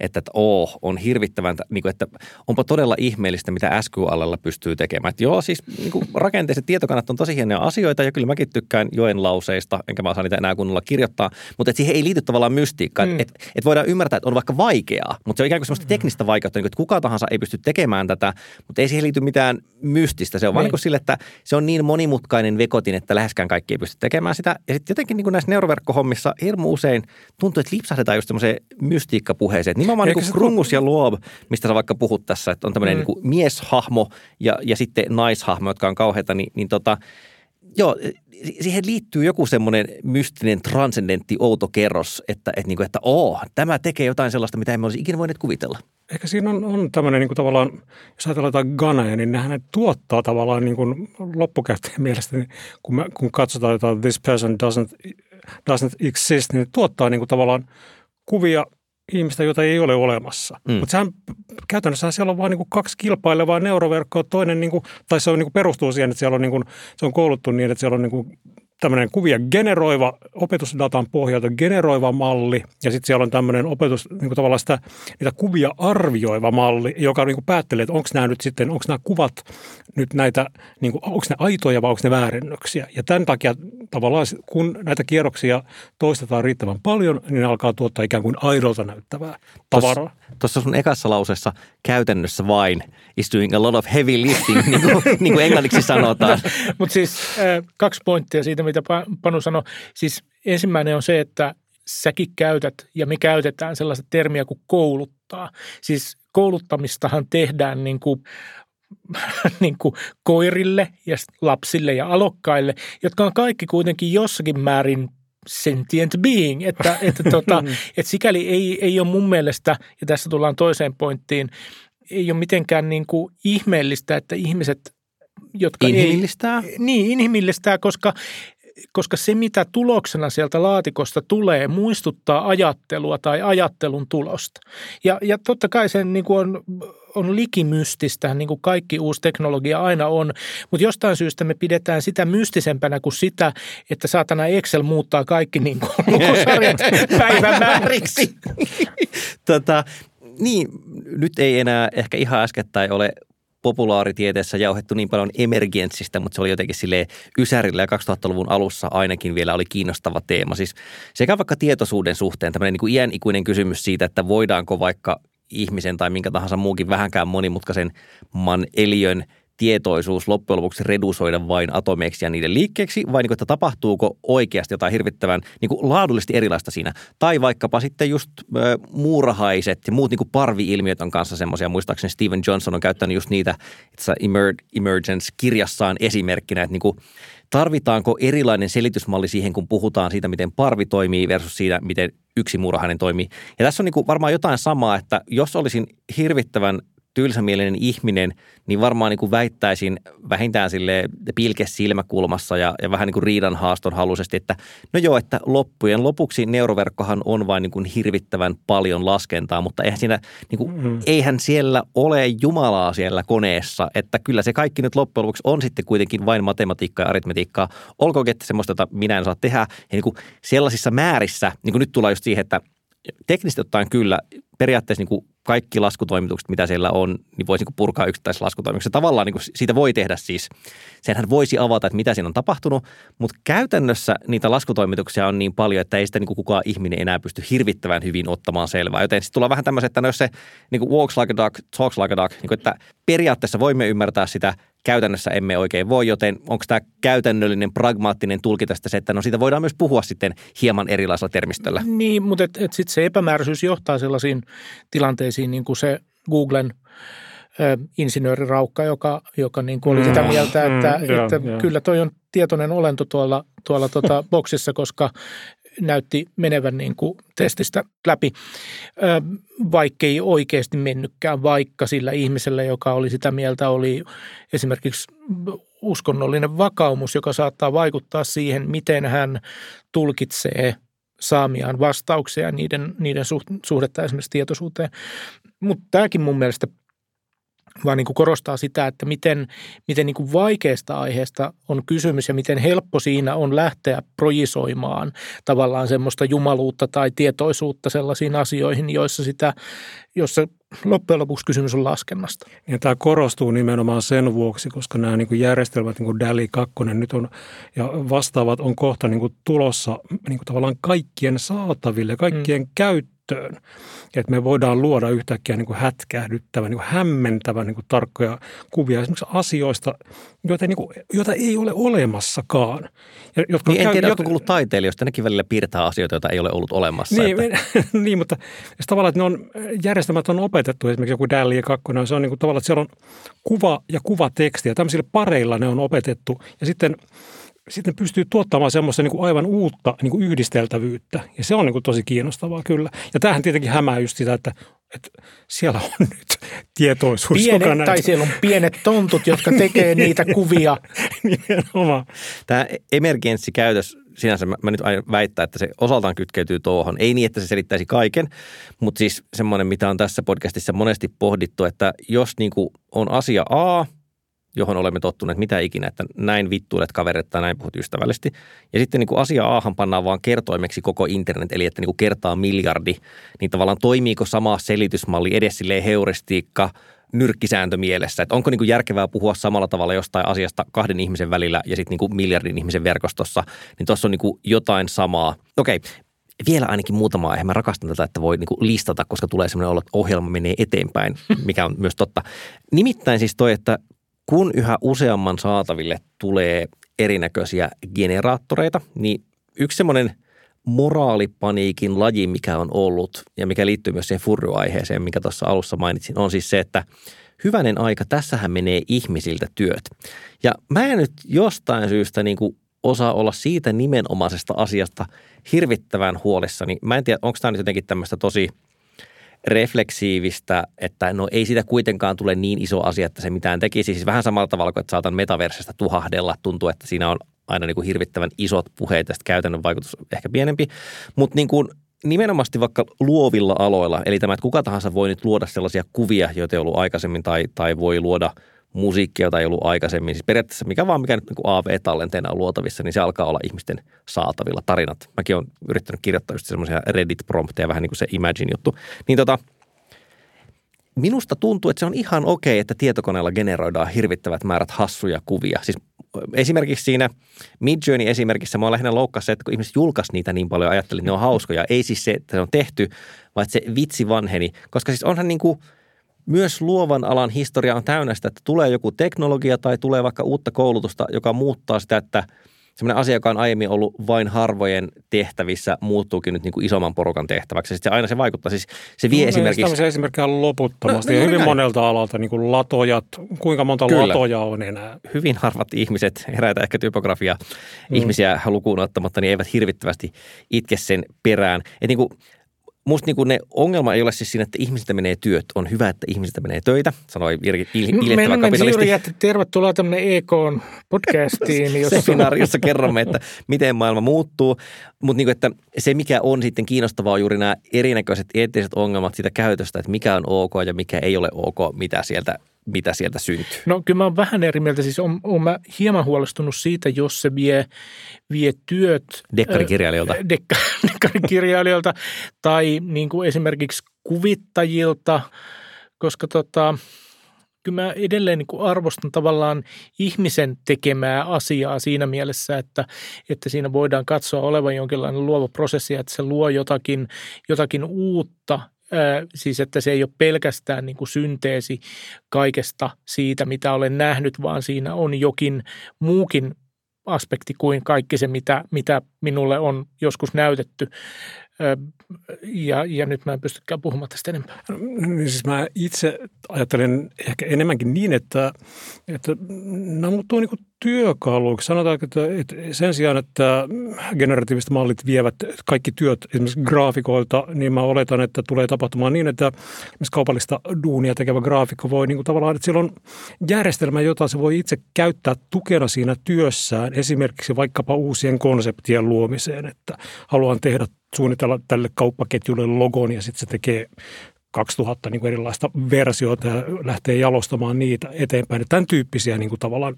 että, että oo, on hirvittävän, niin kuin, että onpa todella ihmeellistä, mitä SQLlla pystyy tekemään. Että joo, siis niin kuin rakenteiset tietokannat on tosi hienoja asioita ja kyllä mäkin tykkään joen lauseista, enkä mä osaa niitä enää kunnolla kirjoittaa, mutta että siihen ei liity tavallaan mystiikkaa. Mm. Että et voidaan ymmärtää, että on vaikka vaikeaa, mutta se on ikään kuin semmoista mm. teknistä vaikeutta, niin kuin, että kuka tahansa ei pysty tekemään tätä, mutta ei siihen liity mitään mystistä. Se on vaan niin kuin sille, että se on niin monimutkainen vekotin, että läheskään kaikki ei pysty tekemään sitä. Ja sitten jotenkin niin kuin näissä neuroverkkohommissa hirmu usein tuntuu, että lipsahdetaan just semmoiseen mystiikkapuheeseen, että nimenomaan niin kuin Krungus ja Luob, mistä sä vaikka puhut tässä, että on tämmöinen mm. niin mieshahmo ja, ja sitten naishahmo, jotka on kauheita, niin, niin tota, joo, siihen liittyy joku semmoinen mystinen, transcendentti, outo kerros, että, että, niin kuin, että oo, tämä tekee jotain sellaista, mitä emme olisi ikinä voineet kuvitella. Ehkä siinä on, on tämmöinen niin kuin tavallaan, jos ajatellaan jotain Ganaya, niin nehän tuottaa tavallaan niin kuin loppukäyttäjän mielestä, niin kun, me, kun katsotaan jotain this person doesn't, doesn't exist, niin ne tuottaa niin kuin tavallaan kuvia – ihmistä, jota ei ole olemassa. Mm. Mutta sehän käytännössä siellä on vain niin kaksi kilpailevaa neuroverkkoa. Toinen, niin kuin, tai se on, niin kuin perustuu siihen, että siellä on, niin kuin, se on kouluttu niin, että siellä on niin kuin tämmöinen kuvia generoiva, opetusdatan pohjalta generoiva malli, ja sitten siellä on tämmöinen opetus, niin kuin tavallaan sitä, niitä kuvia arvioiva malli, joka niin kuin päättelee, että onko nämä nyt sitten, onko nämä kuvat nyt näitä, niin kuin, onko ne aitoja vai onko ne väärennöksiä. Ja tämän takia tavallaan, kun näitä kierroksia toistetaan riittävän paljon, niin ne alkaa tuottaa ikään kuin aidolta näyttävää tavaraa. Tuossa sun ekassa lauseessa käytännössä vain is doing a lot of heavy lifting, niin kuin, [LAUGHS] niin kuin englanniksi sanotaan. Mutta siis äh, kaksi pointtia siitä, mitä Panu sanoi. Siis ensimmäinen on se, että säkin käytät ja me käytetään sellaista termiä kuin kouluttaa. Siis kouluttamistahan tehdään niin kuin [LAUGHS] niin kuin koirille ja lapsille ja alokkaille, jotka on kaikki kuitenkin jossakin määrin sentient being, että, [LAUGHS] että, tota, että sikäli ei, ei ole mun mielestä, ja tässä tullaan toiseen pointtiin, ei ole mitenkään niin kuin ihmeellistä, että ihmiset, jotka inhimillistää? Ei, niin, inhimillistää, koska koska se, mitä tuloksena sieltä laatikosta tulee, muistuttaa ajattelua tai ajattelun tulosta. Ja, ja totta kai se niin kuin on, on likimystistä, niin kuin kaikki uusi teknologia aina on, mutta jostain syystä me pidetään sitä mystisempänä kuin sitä, että saatana Excel muuttaa kaikki niin kuin [LAUGHS] päivämääriksi. [LAUGHS] tota, niin, nyt ei enää ehkä ihan äskettäin ole populaaritieteessä jauhettu niin paljon emergenssistä, mutta se oli jotenkin sille Ysärillä ja 2000-luvun alussa ainakin vielä oli kiinnostava teema. Siis sekä vaikka tietoisuuden suhteen tämmöinen niin kuin iän ikuinen kysymys siitä, että voidaanko vaikka ihmisen tai minkä tahansa muukin vähänkään monimutkaisen man eliön – tietoisuus loppujen lopuksi redusoida vain atomeiksi ja niiden liikkeeksi, vai niin kuin, että tapahtuuko oikeasti jotain hirvittävän niin kuin laadullisesti erilaista siinä. Tai vaikkapa sitten just äh, muurahaiset ja muut niin kuin parvi-ilmiöt on kanssa semmoisia. Muistaakseni Steven Johnson on käyttänyt just niitä itse Emergence-kirjassaan esimerkkinä, että niin kuin, tarvitaanko erilainen selitysmalli siihen, kun puhutaan siitä, miten parvi toimii versus siitä, miten yksi muurahainen toimii. Ja tässä on niin kuin varmaan jotain samaa, että jos olisin hirvittävän tylsämielinen ihminen, niin varmaan niin kuin väittäisin vähintään sille pilke silmäkulmassa ja, ja vähän niin kuin riidan haaston haluisesti, että no joo, että loppujen lopuksi neuroverkkohan on vain niin kuin hirvittävän paljon laskentaa, mutta eihän, siinä, niin kuin, mm. eihän siellä ole Jumalaa siellä koneessa, että kyllä se kaikki nyt loppujen lopuksi on sitten kuitenkin vain matematiikkaa ja aritmetiikkaa. Olkoonkin, että semmoista, jota minä en saa tehdä. Ja niin kuin sellaisissa määrissä, niin kuin nyt tullaan just siihen, että teknisesti ottaen kyllä periaatteessa niin kuin kaikki laskutoimitukset, mitä siellä on, niin voisi niin purkaa yksittäisessä laskutoimituksessa. Tavallaan niin siitä voi tehdä siis, senhän voisi avata, että mitä siinä on tapahtunut, mutta käytännössä niitä laskutoimituksia on niin paljon, että ei sitä niin kukaan ihminen enää pysty hirvittävän hyvin ottamaan selvää. Joten sitten tulee vähän tämmöiset, että no jos se niin walks like a duck, talks like a duck, niin kuin, että periaatteessa voimme ymmärtää sitä – käytännössä emme oikein voi, joten onko tämä käytännöllinen, pragmaattinen tulki tästä se, että no siitä voidaan myös puhua sitten hieman erilaisella termistöllä. Niin, mutta et, et sitten se epämääräisyys johtaa sellaisiin tilanteisiin, niin kuin se Googlen ö, insinööriraukka, joka, joka niin kuin oli sitä mm. mieltä, että, mm, että yeah, kyllä toi on tietoinen olento tuolla, tuolla tota [LAUGHS] boksissa, koska näytti menevän niin kuin testistä läpi, vaikkei oikeasti mennytkään, vaikka sillä ihmisellä, joka oli sitä mieltä, oli esimerkiksi uskonnollinen vakaumus, joka saattaa vaikuttaa siihen, miten hän tulkitsee saamiaan vastauksia ja niiden, niiden suhdetta esimerkiksi tietoisuuteen. Mutta tämäkin mun mielestä vaan niin kuin korostaa sitä, että miten, miten niin kuin vaikeasta aiheesta on kysymys ja miten helppo siinä on lähteä projisoimaan tavallaan semmoista jumaluutta tai tietoisuutta sellaisiin asioihin, joissa sitä, jossa loppujen lopuksi kysymys on laskennasta. Ja tämä korostuu nimenomaan sen vuoksi, koska nämä niin kuin järjestelmät, niin kuin DALI 2 nyt on, ja vastaavat on kohta niin kuin tulossa niin kuin tavallaan kaikkien saataville, kaikkien mm. käyttöön että me voidaan luoda yhtäkkiä niin kuin hätkähdyttävän, niin kuin hämmentävän niin kuin tarkkoja kuvia esimerkiksi asioista, joita, niin kuin, joita ei ole olemassakaan. Ja, jotka niin, en tiedä, jotka... kuullut taiteilijoista, nekin välillä piirtää asioita, joita ei ole ollut olemassa. Niin, että... [LAUGHS] niin mutta tavallaan, että ne on, järjestelmät on opetettu, esimerkiksi joku DALI 2, se on niin kuin tavallaan, että siellä on kuva ja kuvateksti ja tämmöisillä pareilla ne on opetettu. Ja sitten sitten pystyy tuottamaan semmoista niin kuin aivan uutta niin kuin yhdisteltävyyttä. Ja se on niin kuin tosi kiinnostavaa kyllä. Ja tämähän tietenkin hämää just sitä, että, että siellä on [LAUGHS] nyt tietoisuus. Pienet, joka tai siellä on pienet tontut, jotka tekee [LAUGHS] niitä kuvia. [LAUGHS] Nimenomaan. Tämä emergenssikäytös sinänsä mä, mä nyt aion väittää, että se osaltaan kytkeytyy tuohon. Ei niin, että se selittäisi kaiken, mutta siis semmoinen, mitä on tässä podcastissa monesti pohdittu, että jos niin kuin on asia A – johon olemme tottuneet, mitä ikinä, että näin vittuilet kaverit tai näin puhut ystävällisesti. Ja sitten niin kuin asia Ahan pannaan vaan kertoimeksi koko internet, eli että niin kuin kertaa miljardi, niin tavallaan toimiiko sama selitysmalli edes silleen heuristiikka, nyrkkisääntö mielessä, että onko niin kuin järkevää puhua samalla tavalla jostain asiasta kahden ihmisen välillä ja sitten niin kuin miljardin ihmisen verkostossa, niin tuossa on niin kuin jotain samaa. Okei, vielä ainakin muutama aihe. Mä rakastan tätä, että voi niin kuin listata, koska tulee sellainen olo, että ohjelma menee eteenpäin, mikä on myös totta. Nimittäin siis toi, että kun yhä useamman saataville tulee erinäköisiä generaattoreita, niin yksi semmoinen moraalipaniikin laji, mikä on ollut ja mikä liittyy myös siihen furryaiheeseen, mikä tuossa alussa mainitsin, on siis se, että hyvänen aika, tässähän menee ihmisiltä työt. Ja mä en nyt jostain syystä niin kuin osaa olla siitä nimenomaisesta asiasta hirvittävän huolissani. Mä en tiedä, onko tämä nyt jotenkin tämmöistä tosi – refleksiivistä, että no ei sitä kuitenkaan tule niin iso asia, että se mitään tekisi. Siis vähän samalla tavalla kuin, että saatan metaversesta tuhahdella. Tuntuu, että siinä on aina niin kuin hirvittävän isot puheet, tästä käytännön vaikutus ehkä pienempi. Mutta niin kuin nimenomaan vaikka luovilla aloilla, eli tämä, että kuka tahansa voi nyt luoda sellaisia kuvia, joita ei ollut aikaisemmin, tai, tai voi luoda – musiikkia, jota ei ollut aikaisemmin. Siis periaatteessa mikä vaan mikä nyt niin AV-tallenteena on luotavissa, niin se alkaa olla ihmisten saatavilla tarinat. Mäkin olen yrittänyt kirjoittaa just semmoisia Reddit-prompteja, vähän niin kuin se Imagine-juttu. Niin tota, minusta tuntuu, että se on ihan okei, että tietokoneella generoidaan hirvittävät määrät hassuja kuvia. Siis esimerkiksi siinä Midjourney esimerkissä mua lähinnä loukkasi se, että kun ihmiset julkaisi niitä niin paljon, ajattelin, että ne on hauskoja. Ei siis se, että se on tehty, vaan että se vitsi vanheni. Koska siis onhan niin kuin – myös luovan alan historia on täynnä sitä, että tulee joku teknologia tai tulee vaikka uutta koulutusta, joka muuttaa sitä, että semmoinen asia, joka on aiemmin ollut vain harvojen tehtävissä, muuttuukin nyt niin kuin isomman porukan tehtäväksi. Sitten se aina se vaikuttaa. Siis se vie no, esimerkiksi... Tämmöisiä esimerkkejä on loputtomasti. No, no, hyvin näin. monelta alalta niin kuin latojat. Kuinka monta Kyllä. latoja on enää? Hyvin harvat ihmiset, eräitä ehkä typografia mm. ihmisiä lukuun ottamatta, niin eivät hirvittävästi itke sen perään. Et niin kuin, musta niin kuin ne ongelma ei ole siis siinä, että ihmisiltä menee työt. On hyvä, että ihmisiltä menee töitä, sanoi iljettävä kapitalisti. juuri, että tervetuloa tämmöinen EK-podcastiin. [LAUGHS] Jossa... Seminaari, jossa kerromme, että miten maailma muuttuu. Mutta niin että se, mikä on sitten kiinnostavaa, on juuri nämä erinäköiset eettiset ongelmat siitä käytöstä, että mikä on ok ja mikä ei ole ok, mitä sieltä mitä sieltä syntyy? No kyllä mä oon vähän eri mieltä. Siis on, on mä hieman huolestunut siitä, jos se vie, vie työt. Dekkarikirjailijoilta. Äh, [LAUGHS] dekka, dekkarikirjailijoilta tai niin kuin esimerkiksi kuvittajilta, koska tota, kyllä mä edelleen niin kuin arvostan tavallaan ihmisen tekemää asiaa siinä mielessä, että, että siinä voidaan katsoa olevan jonkinlainen luova prosessi, että se luo jotakin, jotakin uutta siis että se ei ole pelkästään niin kuin synteesi kaikesta siitä, mitä olen nähnyt, vaan siinä on jokin muukin aspekti kuin kaikki se, mitä, mitä minulle on joskus näytetty. Ja, ja nyt mä en pystykään puhumaan tästä enempää. Niin siis mä itse ajattelen ehkä enemmänkin niin, että, että nämä muuttuu niin työkaluiksi. Sanotaan, että, että sen sijaan, että generatiiviset mallit vievät kaikki työt esimerkiksi graafikoilta, niin mä oletan, että tulee tapahtumaan niin, että esimerkiksi kaupallista duunia tekevä graafikko voi niin kuin tavallaan, että sillä on järjestelmä, jota se voi itse käyttää tukena siinä työssään, esimerkiksi vaikkapa uusien konseptien luomiseen, että haluan tehdä suunnitella tälle kauppaketjulle logon ja sitten se tekee 2000 niin kuin erilaista versiota ja lähtee jalostamaan niitä eteenpäin. Ja tämän tyyppisiä niin kuin tavallaan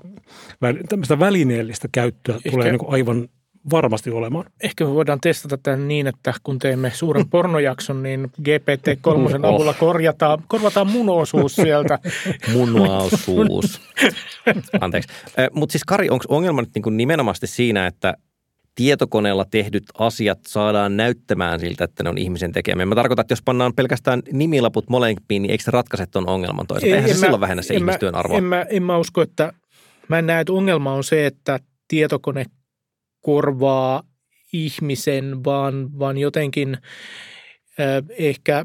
tämmöistä välineellistä käyttöä Ehkä. tulee niin kuin aivan varmasti olemaan. Ehkä me voidaan testata tämän niin, että kun teemme suuren [LAUGHS] pornojakson, niin GPT-3 avulla korjataan, korvataan mun osuus sieltä. [LAUGHS] mun [LAUGHS] osuus. Anteeksi. Mutta siis Kari, onko ongelma nyt niin nimenomaan siinä, että tietokoneella tehdyt asiat saadaan näyttämään siltä, että ne on ihmisen tekemiä. Mä tarkoitan, että jos pannaan pelkästään nimilaput molempiin, niin eikö se ratkaise tuon ongelman toisaalta? Eihän en se mä, silloin vähennä se ihmistyön arvoa. En mä, en mä usko, että mä en näe, että ongelma on se, että tietokone korvaa ihmisen, vaan, vaan jotenkin äh, ehkä,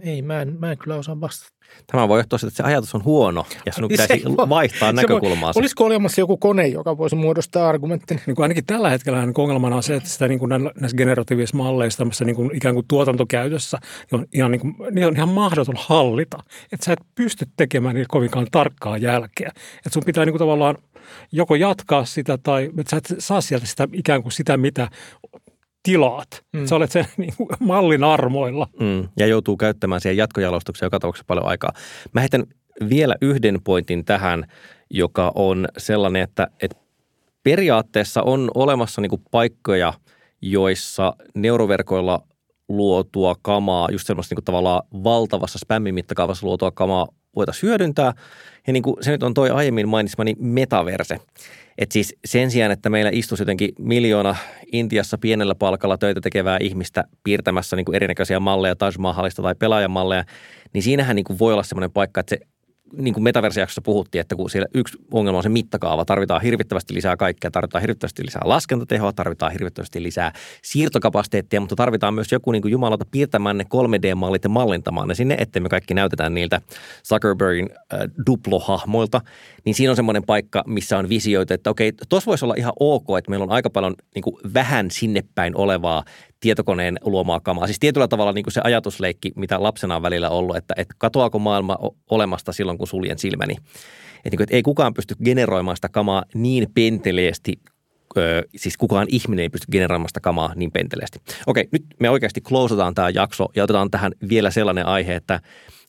ei mä en, mä en kyllä osaa vastata. Tämä voi johtua siitä, että se ajatus on huono ja sinun pitäisi [LAUGHS] se, vaihtaa näkökulmaa. Voi, olisiko olemassa joku kone, joka voisi muodostaa argumentin? Niin kuin ainakin tällä hetkellä niin ongelmana on se, että sitä niin kuin näissä generatiivisissa malleissa niin kuin ikään kuin tuotantokäytössä niin on ihan, niin kuin, niin on ihan mahdoton hallita. Että sä et pysty tekemään niitä kovinkaan tarkkaa jälkeä. Että sun pitää niin kuin tavallaan joko jatkaa sitä tai että sä et saa sieltä sitä ikään kuin sitä, mitä tilaat. Mm. Sä olet sen [LAUGHS] niin kuin, mallin armoilla. Mm. Ja joutuu käyttämään siihen jatkojalostukseen joka tapauksessa paljon aikaa. Mä heitän vielä yhden pointin tähän, joka on sellainen, että, että periaatteessa on olemassa niin kuin paikkoja, joissa neuroverkoilla luotua kamaa, just semmoista niin kuin tavallaan valtavassa spämmimittakaavassa luotua kamaa voitaisiin hyödyntää. Ja niin kuin se nyt on toi aiemmin mainitsemani metaverse. Että siis sen sijaan, että meillä istuisi jotenkin miljoona Intiassa pienellä palkalla töitä tekevää ihmistä piirtämässä niin kuin erinäköisiä malleja Taj Mahalista tai pelaajamalleja, niin siinähän niin kuin voi olla semmoinen paikka, että se niin kuin metaversijaksossa puhuttiin, että kun siellä yksi ongelma on se mittakaava, tarvitaan hirvittävästi lisää kaikkea, tarvitaan hirvittävästi lisää laskentatehoa, tarvitaan hirvittävästi lisää siirtokapasiteettia, mutta tarvitaan myös joku niin kuin jumalauta piirtämään ne 3D-mallit ja mallintamaan ne sinne, ettei me kaikki näytetään niiltä Zuckerbergin äh, duplohahmoilta, niin siinä on semmoinen paikka, missä on visioita, että okei, tuossa voisi olla ihan ok, että meillä on aika paljon niin kuin vähän sinne päin olevaa tietokoneen luomaa kamaa. Siis tietyllä tavalla niin kuin se ajatusleikki, mitä lapsena on välillä ollut, että, että katoaako maailma olemasta silloin, kun suljen silmäni. Että, niin kuin, että ei kukaan pysty generoimaan sitä kamaa niin penteleesti Öö, siis kukaan ihminen ei pysty generoimaan sitä kamaa niin penteleesti. Okei, nyt me oikeasti closeataan tämä jakso ja otetaan tähän vielä sellainen aihe, että,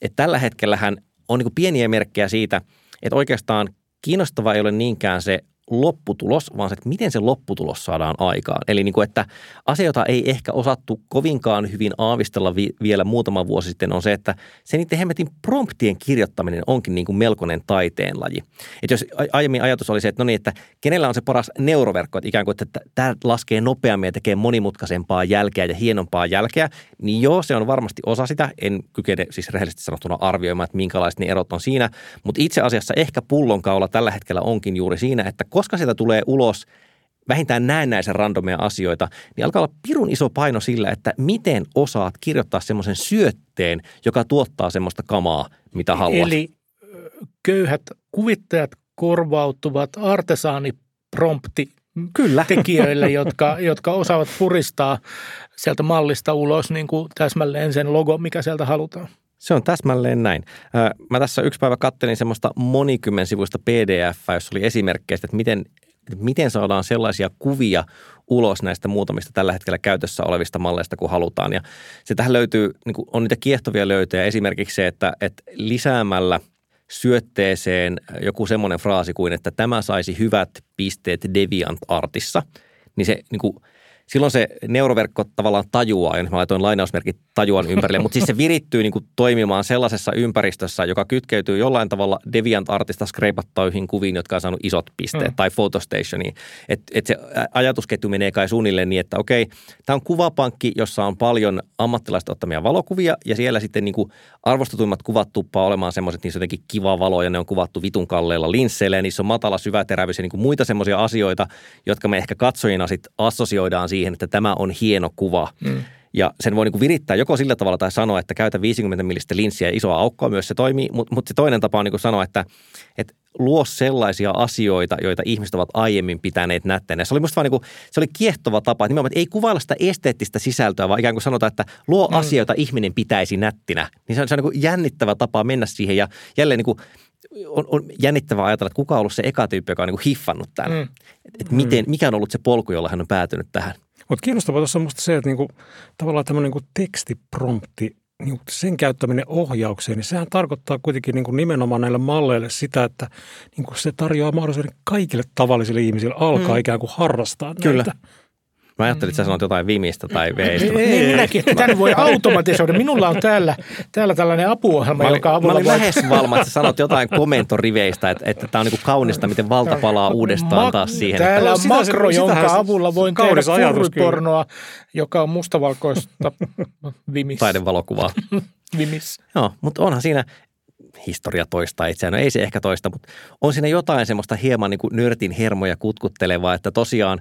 että tällä hetkellähän on niin pieniä merkkejä siitä, että oikeastaan kiinnostava ei ole niinkään se lopputulos, vaan se, että miten se lopputulos saadaan aikaan. Eli niin kuin, että asia, jota ei ehkä osattu kovinkaan hyvin aavistella vi- vielä muutama vuosi sitten, on se, että se niiden hemmetin promptien kirjoittaminen onkin niin kuin melkoinen taiteenlaji. Että jos aiemmin ajatus oli se, että no niin, että kenellä on se paras neuroverkko, että ikään kuin, että tämä laskee nopeammin ja tekee monimutkaisempaa jälkeä ja hienompaa jälkeä, niin joo, se on varmasti osa sitä. En kykene siis rehellisesti sanottuna arvioimaan, että minkälaiset ne erot on siinä, mutta itse asiassa ehkä pullonkaula tällä hetkellä onkin juuri siinä, että koska sieltä tulee ulos vähintään näennäisen randomia asioita, niin alkaa olla pirun iso paino sillä, että miten osaat kirjoittaa semmoisen syötteen, joka tuottaa semmoista kamaa, mitä haluat. Eli köyhät kuvittajat korvautuvat artesaaniprompti Kyllä. tekijöille, [LAUGHS] jotka, jotka osaavat puristaa sieltä mallista ulos niin kuin täsmälleen sen logo, mikä sieltä halutaan. Se on täsmälleen näin. Mä tässä yksi päivä kattelin semmoista monikymmen sivuista pdf, jossa oli esimerkkejä, että miten, miten saadaan sellaisia kuvia ulos näistä muutamista tällä hetkellä käytössä olevista malleista, kun halutaan. Ja se tähän löytyy, niin on niitä kiehtovia löytöjä. Esimerkiksi se, että, että lisäämällä syötteeseen joku semmoinen fraasi kuin, että tämä saisi hyvät pisteet DeviantArtissa, niin se niin kuin – silloin se neuroverkko tavallaan tajuaa, ja mä laitoin lainausmerkit tajuan ympärille, mutta siis se virittyy niin kuin toimimaan sellaisessa ympäristössä, joka kytkeytyy jollain tavalla DeviantArtista skreipattaihin kuviin, jotka on saanut isot pisteet, mm. tai Photostationiin. Että et se ajatusketju menee kai suunnilleen niin, että okei, tämä on kuvapankki, jossa on paljon ammattilaista ottamia valokuvia, ja siellä sitten niin kuin arvostetuimmat kuvat tuppaa olemaan semmoiset, niissä on jotenkin kiva valo, ja ne on kuvattu vitun kalleilla linsseillä, ja niissä on matala syväterävyys ja niin kuin muita semmoisia asioita, jotka me ehkä katsojina sitten assosioidaan siihen, siihen, että tämä on hieno kuva. Mm. Ja sen voi niin kuin virittää joko sillä tavalla tai sanoa, että käytä 50 millistä linssiä ja isoa aukkoa, myös se toimii. Mutta mut se toinen tapa on niin kuin sanoa, että, että luo sellaisia asioita, joita ihmiset ovat aiemmin pitäneet nätteinä. Se oli musta vaan niin kuin, se oli kiehtova tapa, että, että ei kuvailla sitä esteettistä sisältöä, vaan ikään kuin sanotaan, että luo mm. asioita ihminen pitäisi nättinä. Niin se on, se on niin kuin jännittävä tapa mennä siihen ja jälleen niin kuin on, on jännittävää ajatella, että kuka on ollut se eka tyyppi, joka on niin kuin hiffannut tämän. Mm. Et miten, mikä on ollut se polku, jolla hän on päätynyt tähän. Mutta kiinnostavaa tuossa on musta se, että niinku, tavallaan tämmöinen niinku tekstiprompti niin sen käyttäminen ohjaukseen, niin sehän tarkoittaa kuitenkin niin kuin nimenomaan näille malleille sitä, että niin kuin se tarjoaa mahdollisuuden kaikille tavallisille ihmisille alkaa mm. ikään kuin harrastaa Kyllä. näitä. Mä ajattelin, että sä sanoit jotain Vimistä tai Veistä. Ei, ei, minäkin, tämän voi automatisoida. Minulla on täällä, täällä tällainen apuohjelma, Mä olin, joka mä avulla olin voi... lähes valma, että sä sanot jotain komentoriveistä, että, että tämä on niin kaunista, miten valta palaa uudestaan Ma- taas siihen. Täällä Että, on Sitä makro, sitähän jonka se- avulla voin tehdä furripornoa, joka on mustavalkoista [LAUGHS] vimissä. taidevalokuvaa. [LAUGHS] Vimissä. Joo, mutta onhan siinä historia toista itseään. No ei se ehkä toista, mutta on siinä jotain semmoista hieman niin kuin nörtin hermoja kutkuttelevaa, että tosiaan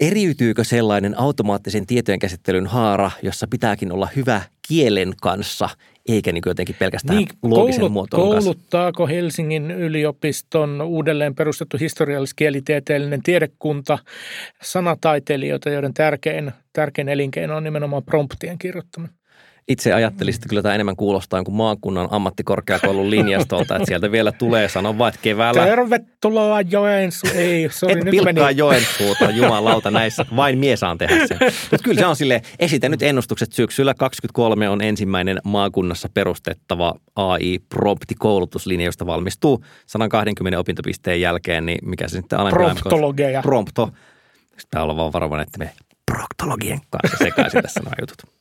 eriytyykö sellainen automaattisen tietojen käsittelyn haara, jossa pitääkin olla hyvä kielen kanssa, eikä niin jotenkin pelkästään niin, loogisen koulut, muotoilun kanssa. kouluttaako Helsingin yliopiston uudelleen perustettu historiallis-kielitieteellinen tiedekunta sanataiteilijoita, joiden tärkein, tärkein elinkeino on nimenomaan promptien kirjoittaminen? Itse ajattelisin, että kyllä tämä enemmän kuulostaa kuin maakunnan ammattikorkeakoulun linjastolta, että sieltä vielä tulee, sano vaan, että keväällä Tervetuloa Joensu. Ei, sorry, Et nyt pilkkaa meni. Joensuuta, jumalauta näissä. Vain mies saan tehdä sen. Mutta kyllä se on sille esitän nyt ennustukset syksyllä 23 on ensimmäinen maakunnassa perustettava AI-prompti-koulutuslinja, josta valmistuu 120 opintopisteen jälkeen, niin mikä se sitten alempi Promptologeja. Prompto. Pitää olla vaan varovainen, että me proktologien kanssa sekaisin tässä nämä jutut.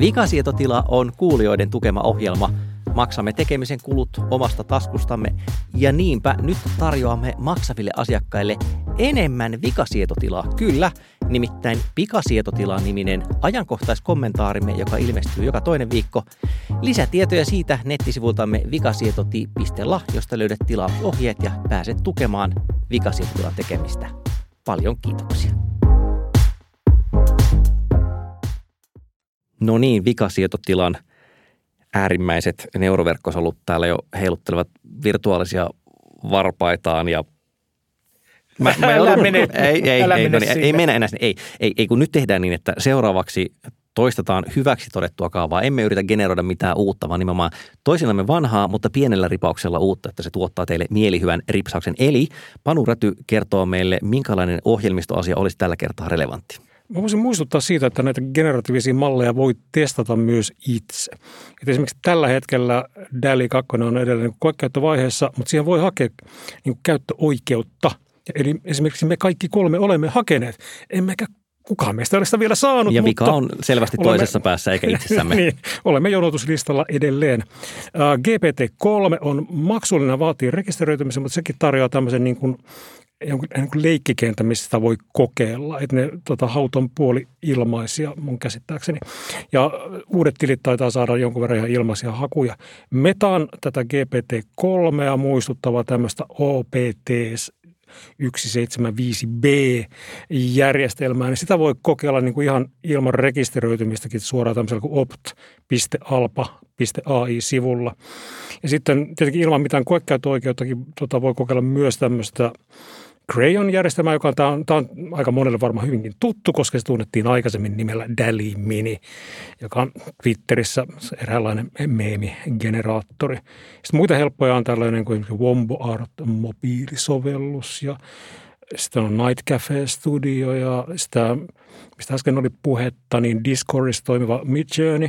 Vikasietotila on kuulijoiden tukema ohjelma. Maksamme tekemisen kulut omasta taskustamme ja niinpä nyt tarjoamme maksaville asiakkaille enemmän vikasietotilaa. Kyllä, nimittäin Pikasietotila-niminen ajankohtaiskommentaarimme, joka ilmestyy joka toinen viikko. Lisätietoja siitä nettisivultamme vikasietoti.la, josta löydät tilausohjeet ja pääset tukemaan vikasietotilan tekemistä. Paljon kiitoksia. No niin, vikasietotilan äärimmäiset neuroverkkosolut täällä jo heiluttelevat virtuaalisia varpaitaan ja [LAUGHS] Älä joudun- mene- [LAUGHS] ei, ei, älä ei, mene no niin, ei mennä enää sinne. Ei, ei, ei, kun nyt tehdään niin, että seuraavaksi toistetaan hyväksi todettua kaavaa. Emme yritä generoida mitään uutta, vaan nimenomaan toisillamme vanhaa, mutta pienellä ripauksella uutta, että se tuottaa teille mielihyvän ripsauksen. Eli Panu Räty kertoo meille, minkälainen ohjelmistoasia olisi tällä kertaa relevantti. Mä voisin muistuttaa siitä, että näitä generatiivisia malleja voi testata myös itse. Et esimerkiksi tällä hetkellä DALI 2 on edelleen niin koekäyttövaiheessa, mutta siihen voi hakea niin käyttöoikeutta. Eli esimerkiksi me kaikki kolme olemme hakeneet, emmekä kukaan meistä ole sitä vielä saanut. Ja mutta vika on selvästi olemme- toisessa päässä eikä [LAUGHS] itsessämme. niin, olemme jonotuslistalla edelleen. Ää, GPT-3 on maksullinen, vaatii rekisteröitymisen, mutta sekin tarjoaa tämmöisen niin kuin, jonkun kuin leikkikentän, missä sitä voi kokeilla. Että ne tota, haut on puoli ilmaisia mun käsittääkseni. Ja uudet tilit taitaa saada jonkun verran ihan ilmaisia hakuja. Metaan tätä GPT-3 muistuttavaa tämmöistä OPTS 175B-järjestelmää, niin sitä voi kokeilla niin kuin ihan ilman rekisteröitymistäkin suoraan tämmöisellä kuin opt.alpa.ai-sivulla. Ja sitten tietenkin ilman mitään koekäyttöoikeuttakin tota voi kokeilla myös tämmöistä Crayon-järjestelmää, joka on, tämä on, tämä on aika monelle varmaan hyvinkin tuttu, koska se tunnettiin aikaisemmin nimellä Dali Mini, joka on Twitterissä eräänlainen meemigeneraattori. Sitten muita helppoja on tällainen kuin Wombo Art mobiilisovellus ja sitten on Night Cafe Studio ja sitä, mistä äsken oli puhetta, niin Discordissa toimiva Midjourney.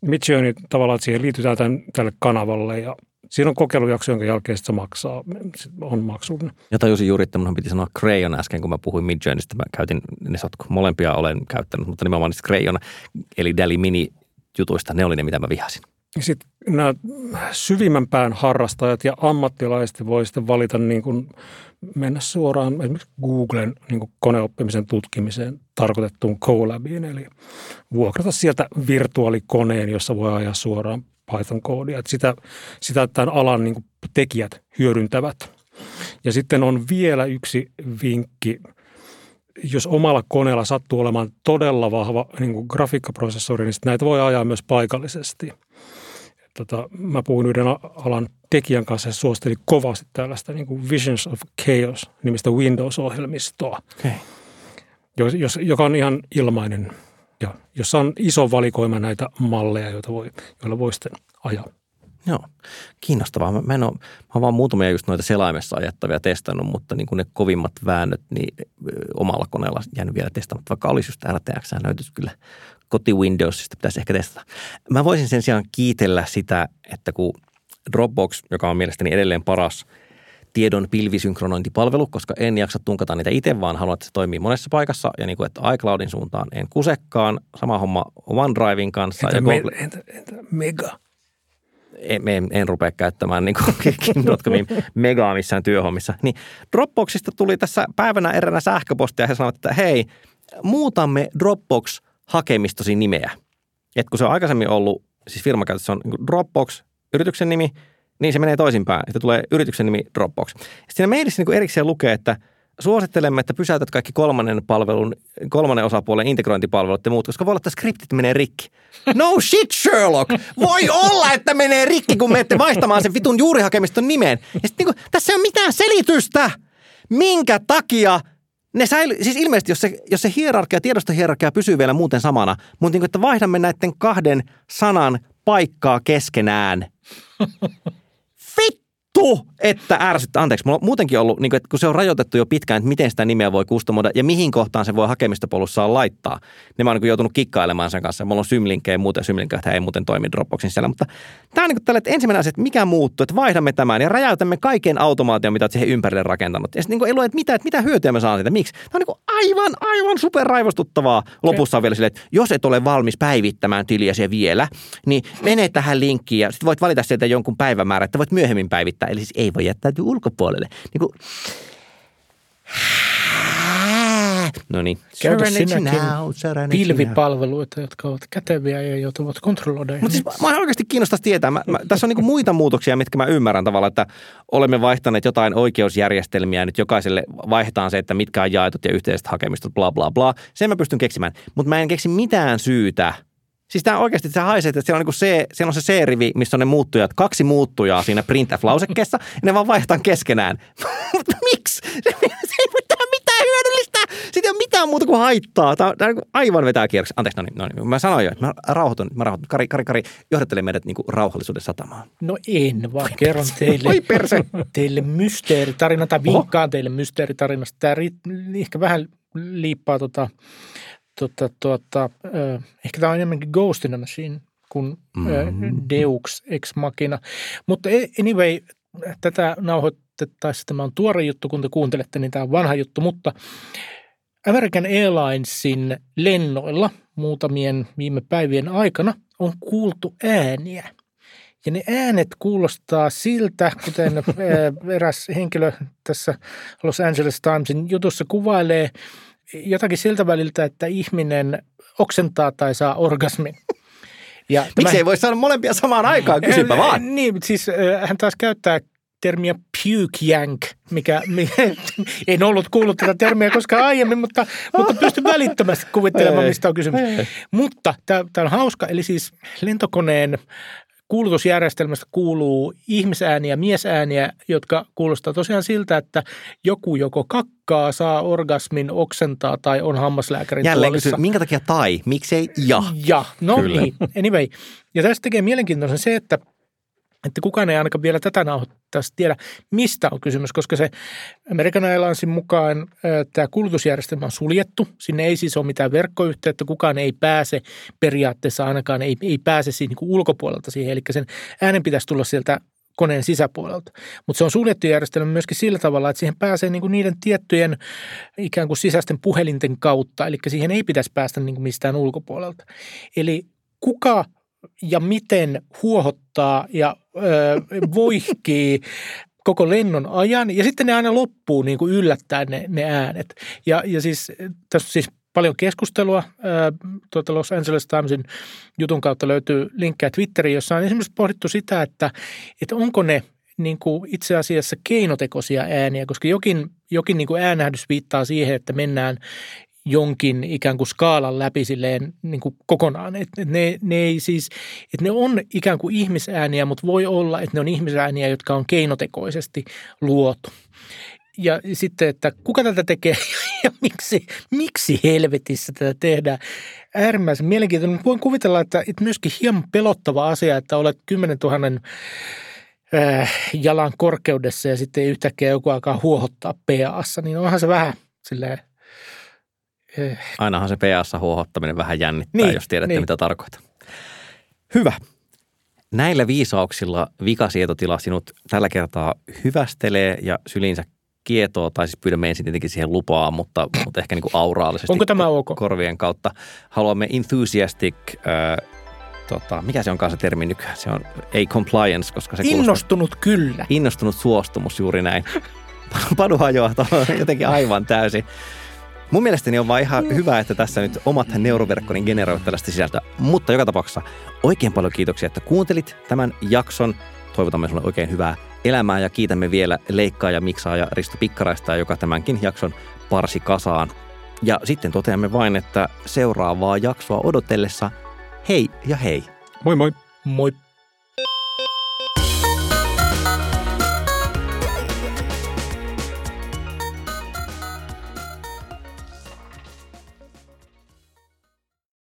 Midjourney tavallaan, että siihen liitytään tämän, tälle kanavalle ja siinä on kokeilujakso, jonka jälkeen se maksaa, on maksullinen. Ja tajusin juuri, että minun piti sanoa Crayon äsken, kun mä puhuin Midjourneystä. Mä käytin ne sotku. Molempia olen käyttänyt, mutta nimenomaan niistä Crayon, eli Dali Mini jutuista, ne oli ne, mitä mä vihasin. Sitten nämä syvimmän pään harrastajat ja ammattilaiset voi sitten valita niin kuin mennä suoraan esimerkiksi Googlen niin kuin koneoppimisen tutkimiseen tarkoitettuun Colabiin, eli vuokrata sieltä virtuaalikoneen, jossa voi ajaa suoraan Python-koodia. Että sitä, sitä tämän alan niin kuin tekijät hyödyntävät. Ja sitten on vielä yksi vinkki, jos omalla koneella sattuu olemaan todella vahva niin kuin grafiikkaprosessori, niin näitä voi ajaa myös paikallisesti. Tota, mä puhuin yhden alan tekijän kanssa ja suositteli kovasti tällaista niin kuin Visions of Chaos nimistä Windows-ohjelmistoa, Okay. jos, jos, joka on ihan ilmainen ja jossa on iso valikoima näitä malleja, joita voi, joilla voi sitten ajaa. Joo, kiinnostavaa. Mä, en ole, mä oon vaan muutamia just noita selaimessa ajettavia testannut, mutta niin kuin ne kovimmat väännöt, niin omalla koneella jäänyt vielä testaamatta, vaikka olisi just RTX, löytyisi kyllä koti Windowsista, pitäisi ehkä testata. Mä voisin sen sijaan kiitellä sitä, että kun Dropbox, joka on mielestäni edelleen paras tiedon pilvisynkronointipalvelu, koska en jaksa tunkata niitä itse, vaan haluan, että se toimii monessa paikassa. Ja niin kuin, että iCloudin suuntaan en kusekkaan. Sama homma OneDrivein kanssa. Entä, ja me, entä, entä Mega? en, en, en rupea käyttämään niin [LAUGHS] Kim.comin megaa missään työhommissa. Niin Dropboxista tuli tässä päivänä eränä sähköpostia ja he sanoivat, että hei, muutamme Dropbox-hakemistosi nimeä. Et kun se on aikaisemmin ollut, siis firmakäytössä on niin Dropbox, yrityksen nimi, niin se menee toisinpäin, että tulee yrityksen nimi Dropbox. Sitten siinä mailissa niin erikseen lukee, että – suosittelemme, että pysäytät kaikki kolmannen palvelun, kolmannen osapuolen integrointipalvelut ja muut, koska voi olla, että skriptit menee rikki. No shit, Sherlock! Voi olla, että menee rikki, kun menette vaihtamaan sen vitun juurihakemiston nimeen. Ja sitten niin tässä ei ole mitään selitystä, minkä takia ne säily, siis ilmeisesti, jos se, jos se hierarkia, tiedostohierarkia pysyy vielä muuten samana, mutta niin että vaihdamme näiden kahden sanan paikkaa keskenään. Vittu, että ärsyttää. Anteeksi, mulla on muutenkin ollut, niin kuin, että kun se on rajoitettu jo pitkään, että miten sitä nimeä voi kustomoida ja mihin kohtaan se voi hakemistopolussaan laittaa. Niin mä oon niin joutunut kikkailemaan sen kanssa. Mulla on symlinkkejä ja muuten symlinkkejä ei muuten toimi Dropboxin siellä. Mutta tämä on niin tälle, että ensimmäinen asia, että mikä muuttuu, että vaihdamme tämän ja räjäytämme kaiken automaation, mitä olet siihen ympärille rakentanut. Ja sitten niin ei lue, että mitä, että mitä hyötyä me saan siitä. Miksi? Tämä on niin aivan, aivan super raivostuttavaa. Lopussa on vielä silleen, että jos et ole valmis päivittämään tiliäsi vielä, niin mene tähän linkkiin ja sitten voit valita sieltä jonkun päivämäärän, että voit myöhemmin päivittää Eli siis ei voi jättäytyä ulkopuolelle. Niin kuin, No niin. Käytä sinäkin pilvipalveluita, jotka ovat käteviä ja joutuvat kontrolloida. Mutta siis mä oikeasti kiinnostaisi tietää. Mä, mä, tässä on niin muita muutoksia, mitkä mä ymmärrän tavallaan, että olemme vaihtaneet jotain oikeusjärjestelmiä. Nyt jokaiselle vaihdetaan se, että mitkä on jaetut ja yhteiset hakemistot, bla bla bla. Sen mä pystyn keksimään. Mutta mä en keksi mitään syytä – Siis tämä oikeasti se haisee, että siellä on, niin se, siellä on se C-rivi, missä on ne muuttujat, kaksi muuttujaa siinä printf-lausekkeessa, ja ne vaan vaihdetaan keskenään. [LAUGHS] Mutta miksi? Se, ei voi tehdä mitään hyödyllistä. Siitä ei ole mitään muuta kuin haittaa. Tämä, tämä niin aivan vetää kierroksi. Anteeksi, no niin, no niin. Mä sanoin jo, että mä rauhoitun. Mä rauhoitun. Kari, Kari, Kari, johdattele meidät niin kuin rauhallisuuden satamaan. No en, vaan kerron teille, Oi perse. teille mysteeritarina tai vinkkaan teille mysteeritarinasta. Tämä ehkä vähän liippaa tota, tota, tota, äh, ehkä tämä on enemmänkin Ghost in the Machine kuin mm-hmm. Deux Ex Machina. Mutta e, anyway, tätä nauhoitettaessa tämä on tuore juttu, kun te kuuntelette, niin tämä on vanha juttu, mutta American Airlinesin lennoilla muutamien viime päivien aikana on kuultu ääniä. Ja ne äänet kuulostaa siltä, kuten eräs henkilö tässä Los Angeles Timesin jutussa kuvailee – jotakin siltä väliltä, että ihminen oksentaa tai saa orgasmin. Ja [LAUGHS] tämä, Miksi ei voi saada molempia samaan aikaan, kysypä vaan. [LAUGHS] Niin, siis hän taas käyttää termiä puke yank, mikä, [LAUGHS] mikä en ollut kuullut tätä termiä koskaan aiemmin, mutta, mutta pystyn välittömästi kuvittelemaan, mistä on kysymys. Mutta tämä on hauska, eli siis lentokoneen kuulutusjärjestelmästä kuuluu ihmisääniä, miesääniä, jotka kuulostaa tosiaan siltä, että joku joko kakkaa, saa orgasmin, oksentaa tai on hammaslääkärin Jälleen kysyn, minkä takia tai? Miksei ja? Ja, no Kyllä. niin. Anyway. Ja tästä tekee mielenkiintoisen se, että että kukaan ei ainakaan vielä tätä nauhoittaisi tiedä, mistä on kysymys, koska se American Airlinesin mukaan tämä kulutusjärjestelmä on suljettu. Sinne ei siis ole mitään verkkoyhteyttä, kukaan ei pääse periaatteessa ainakaan, ei, ei pääse siinä niin ulkopuolelta siihen. Eli sen äänen pitäisi tulla sieltä koneen sisäpuolelta. Mutta se on suljettu järjestelmä myöskin sillä tavalla, että siihen pääsee niinku niiden tiettyjen ikään kuin sisäisten puhelinten kautta, eli siihen ei pitäisi päästä niinku mistään ulkopuolelta. Eli kuka ja miten huohottaa ja ö, voihkii koko lennon ajan ja sitten ne aina loppuu niin kuin yllättäen ne, ne äänet. Ja, ja siis tässä siis paljon keskustelua. Tuota Los Angeles Timesin jutun kautta löytyy linkkejä Twitteriin, jossa on esimerkiksi pohdittu sitä, että, että onko ne niin kuin itse asiassa keinotekoisia ääniä, koska jokin, jokin niin kuin äänähdys viittaa siihen, että mennään jonkin ikään kuin skaalan läpi silleen niin kuin kokonaan. Et ne, ne, ei siis, että ne on ikään kuin ihmisääniä, mutta voi olla, että ne on ihmisääniä, jotka on keinotekoisesti luotu. Ja sitten, että kuka tätä tekee [LAUGHS] ja miksi, miksi helvetissä tätä tehdään. Äärimmäisen mielenkiintoinen. Voin kuvitella, että, että myöskin hieman pelottava asia, että olet 10 000 äh, jalan korkeudessa ja sitten yhtäkkiä joku alkaa huohottaa PAssa, niin onhan se vähän silleen. Ainahan se PAssa huohottaminen vähän jännittää, niin, jos tiedätte niin. mitä tarkoitan. Hyvä. Näillä viisauksilla vikasietotila sinut tällä kertaa hyvästelee ja sylinsä kietoa, tai siis pyydämme ensin tietenkin siihen lupaa, mutta, mutta ehkä niin kuin auraalisesti Onko tämä ok? korvien kautta. Haluamme enthusiastic, äh, tota, mikä se on se termi nykyään? Se on ei compliance, koska se Innostunut kuulostaa, kyllä. Innostunut suostumus, juuri näin. [LAUGHS] Padu hajoaa jotenkin aivan täysin. Mun mielestäni on vaan ihan hyvä, että tässä nyt omat neuroverkkoni generoivat tällaista sisältöä. Mutta joka tapauksessa oikein paljon kiitoksia, että kuuntelit tämän jakson. Toivotamme sinulle oikein hyvää elämää ja kiitämme vielä leikkaaja, miksaaja Risto Pikkaraista, joka tämänkin jakson parsi kasaan. Ja sitten toteamme vain, että seuraavaa jaksoa odotellessa hei ja hei. Moi moi. Moi.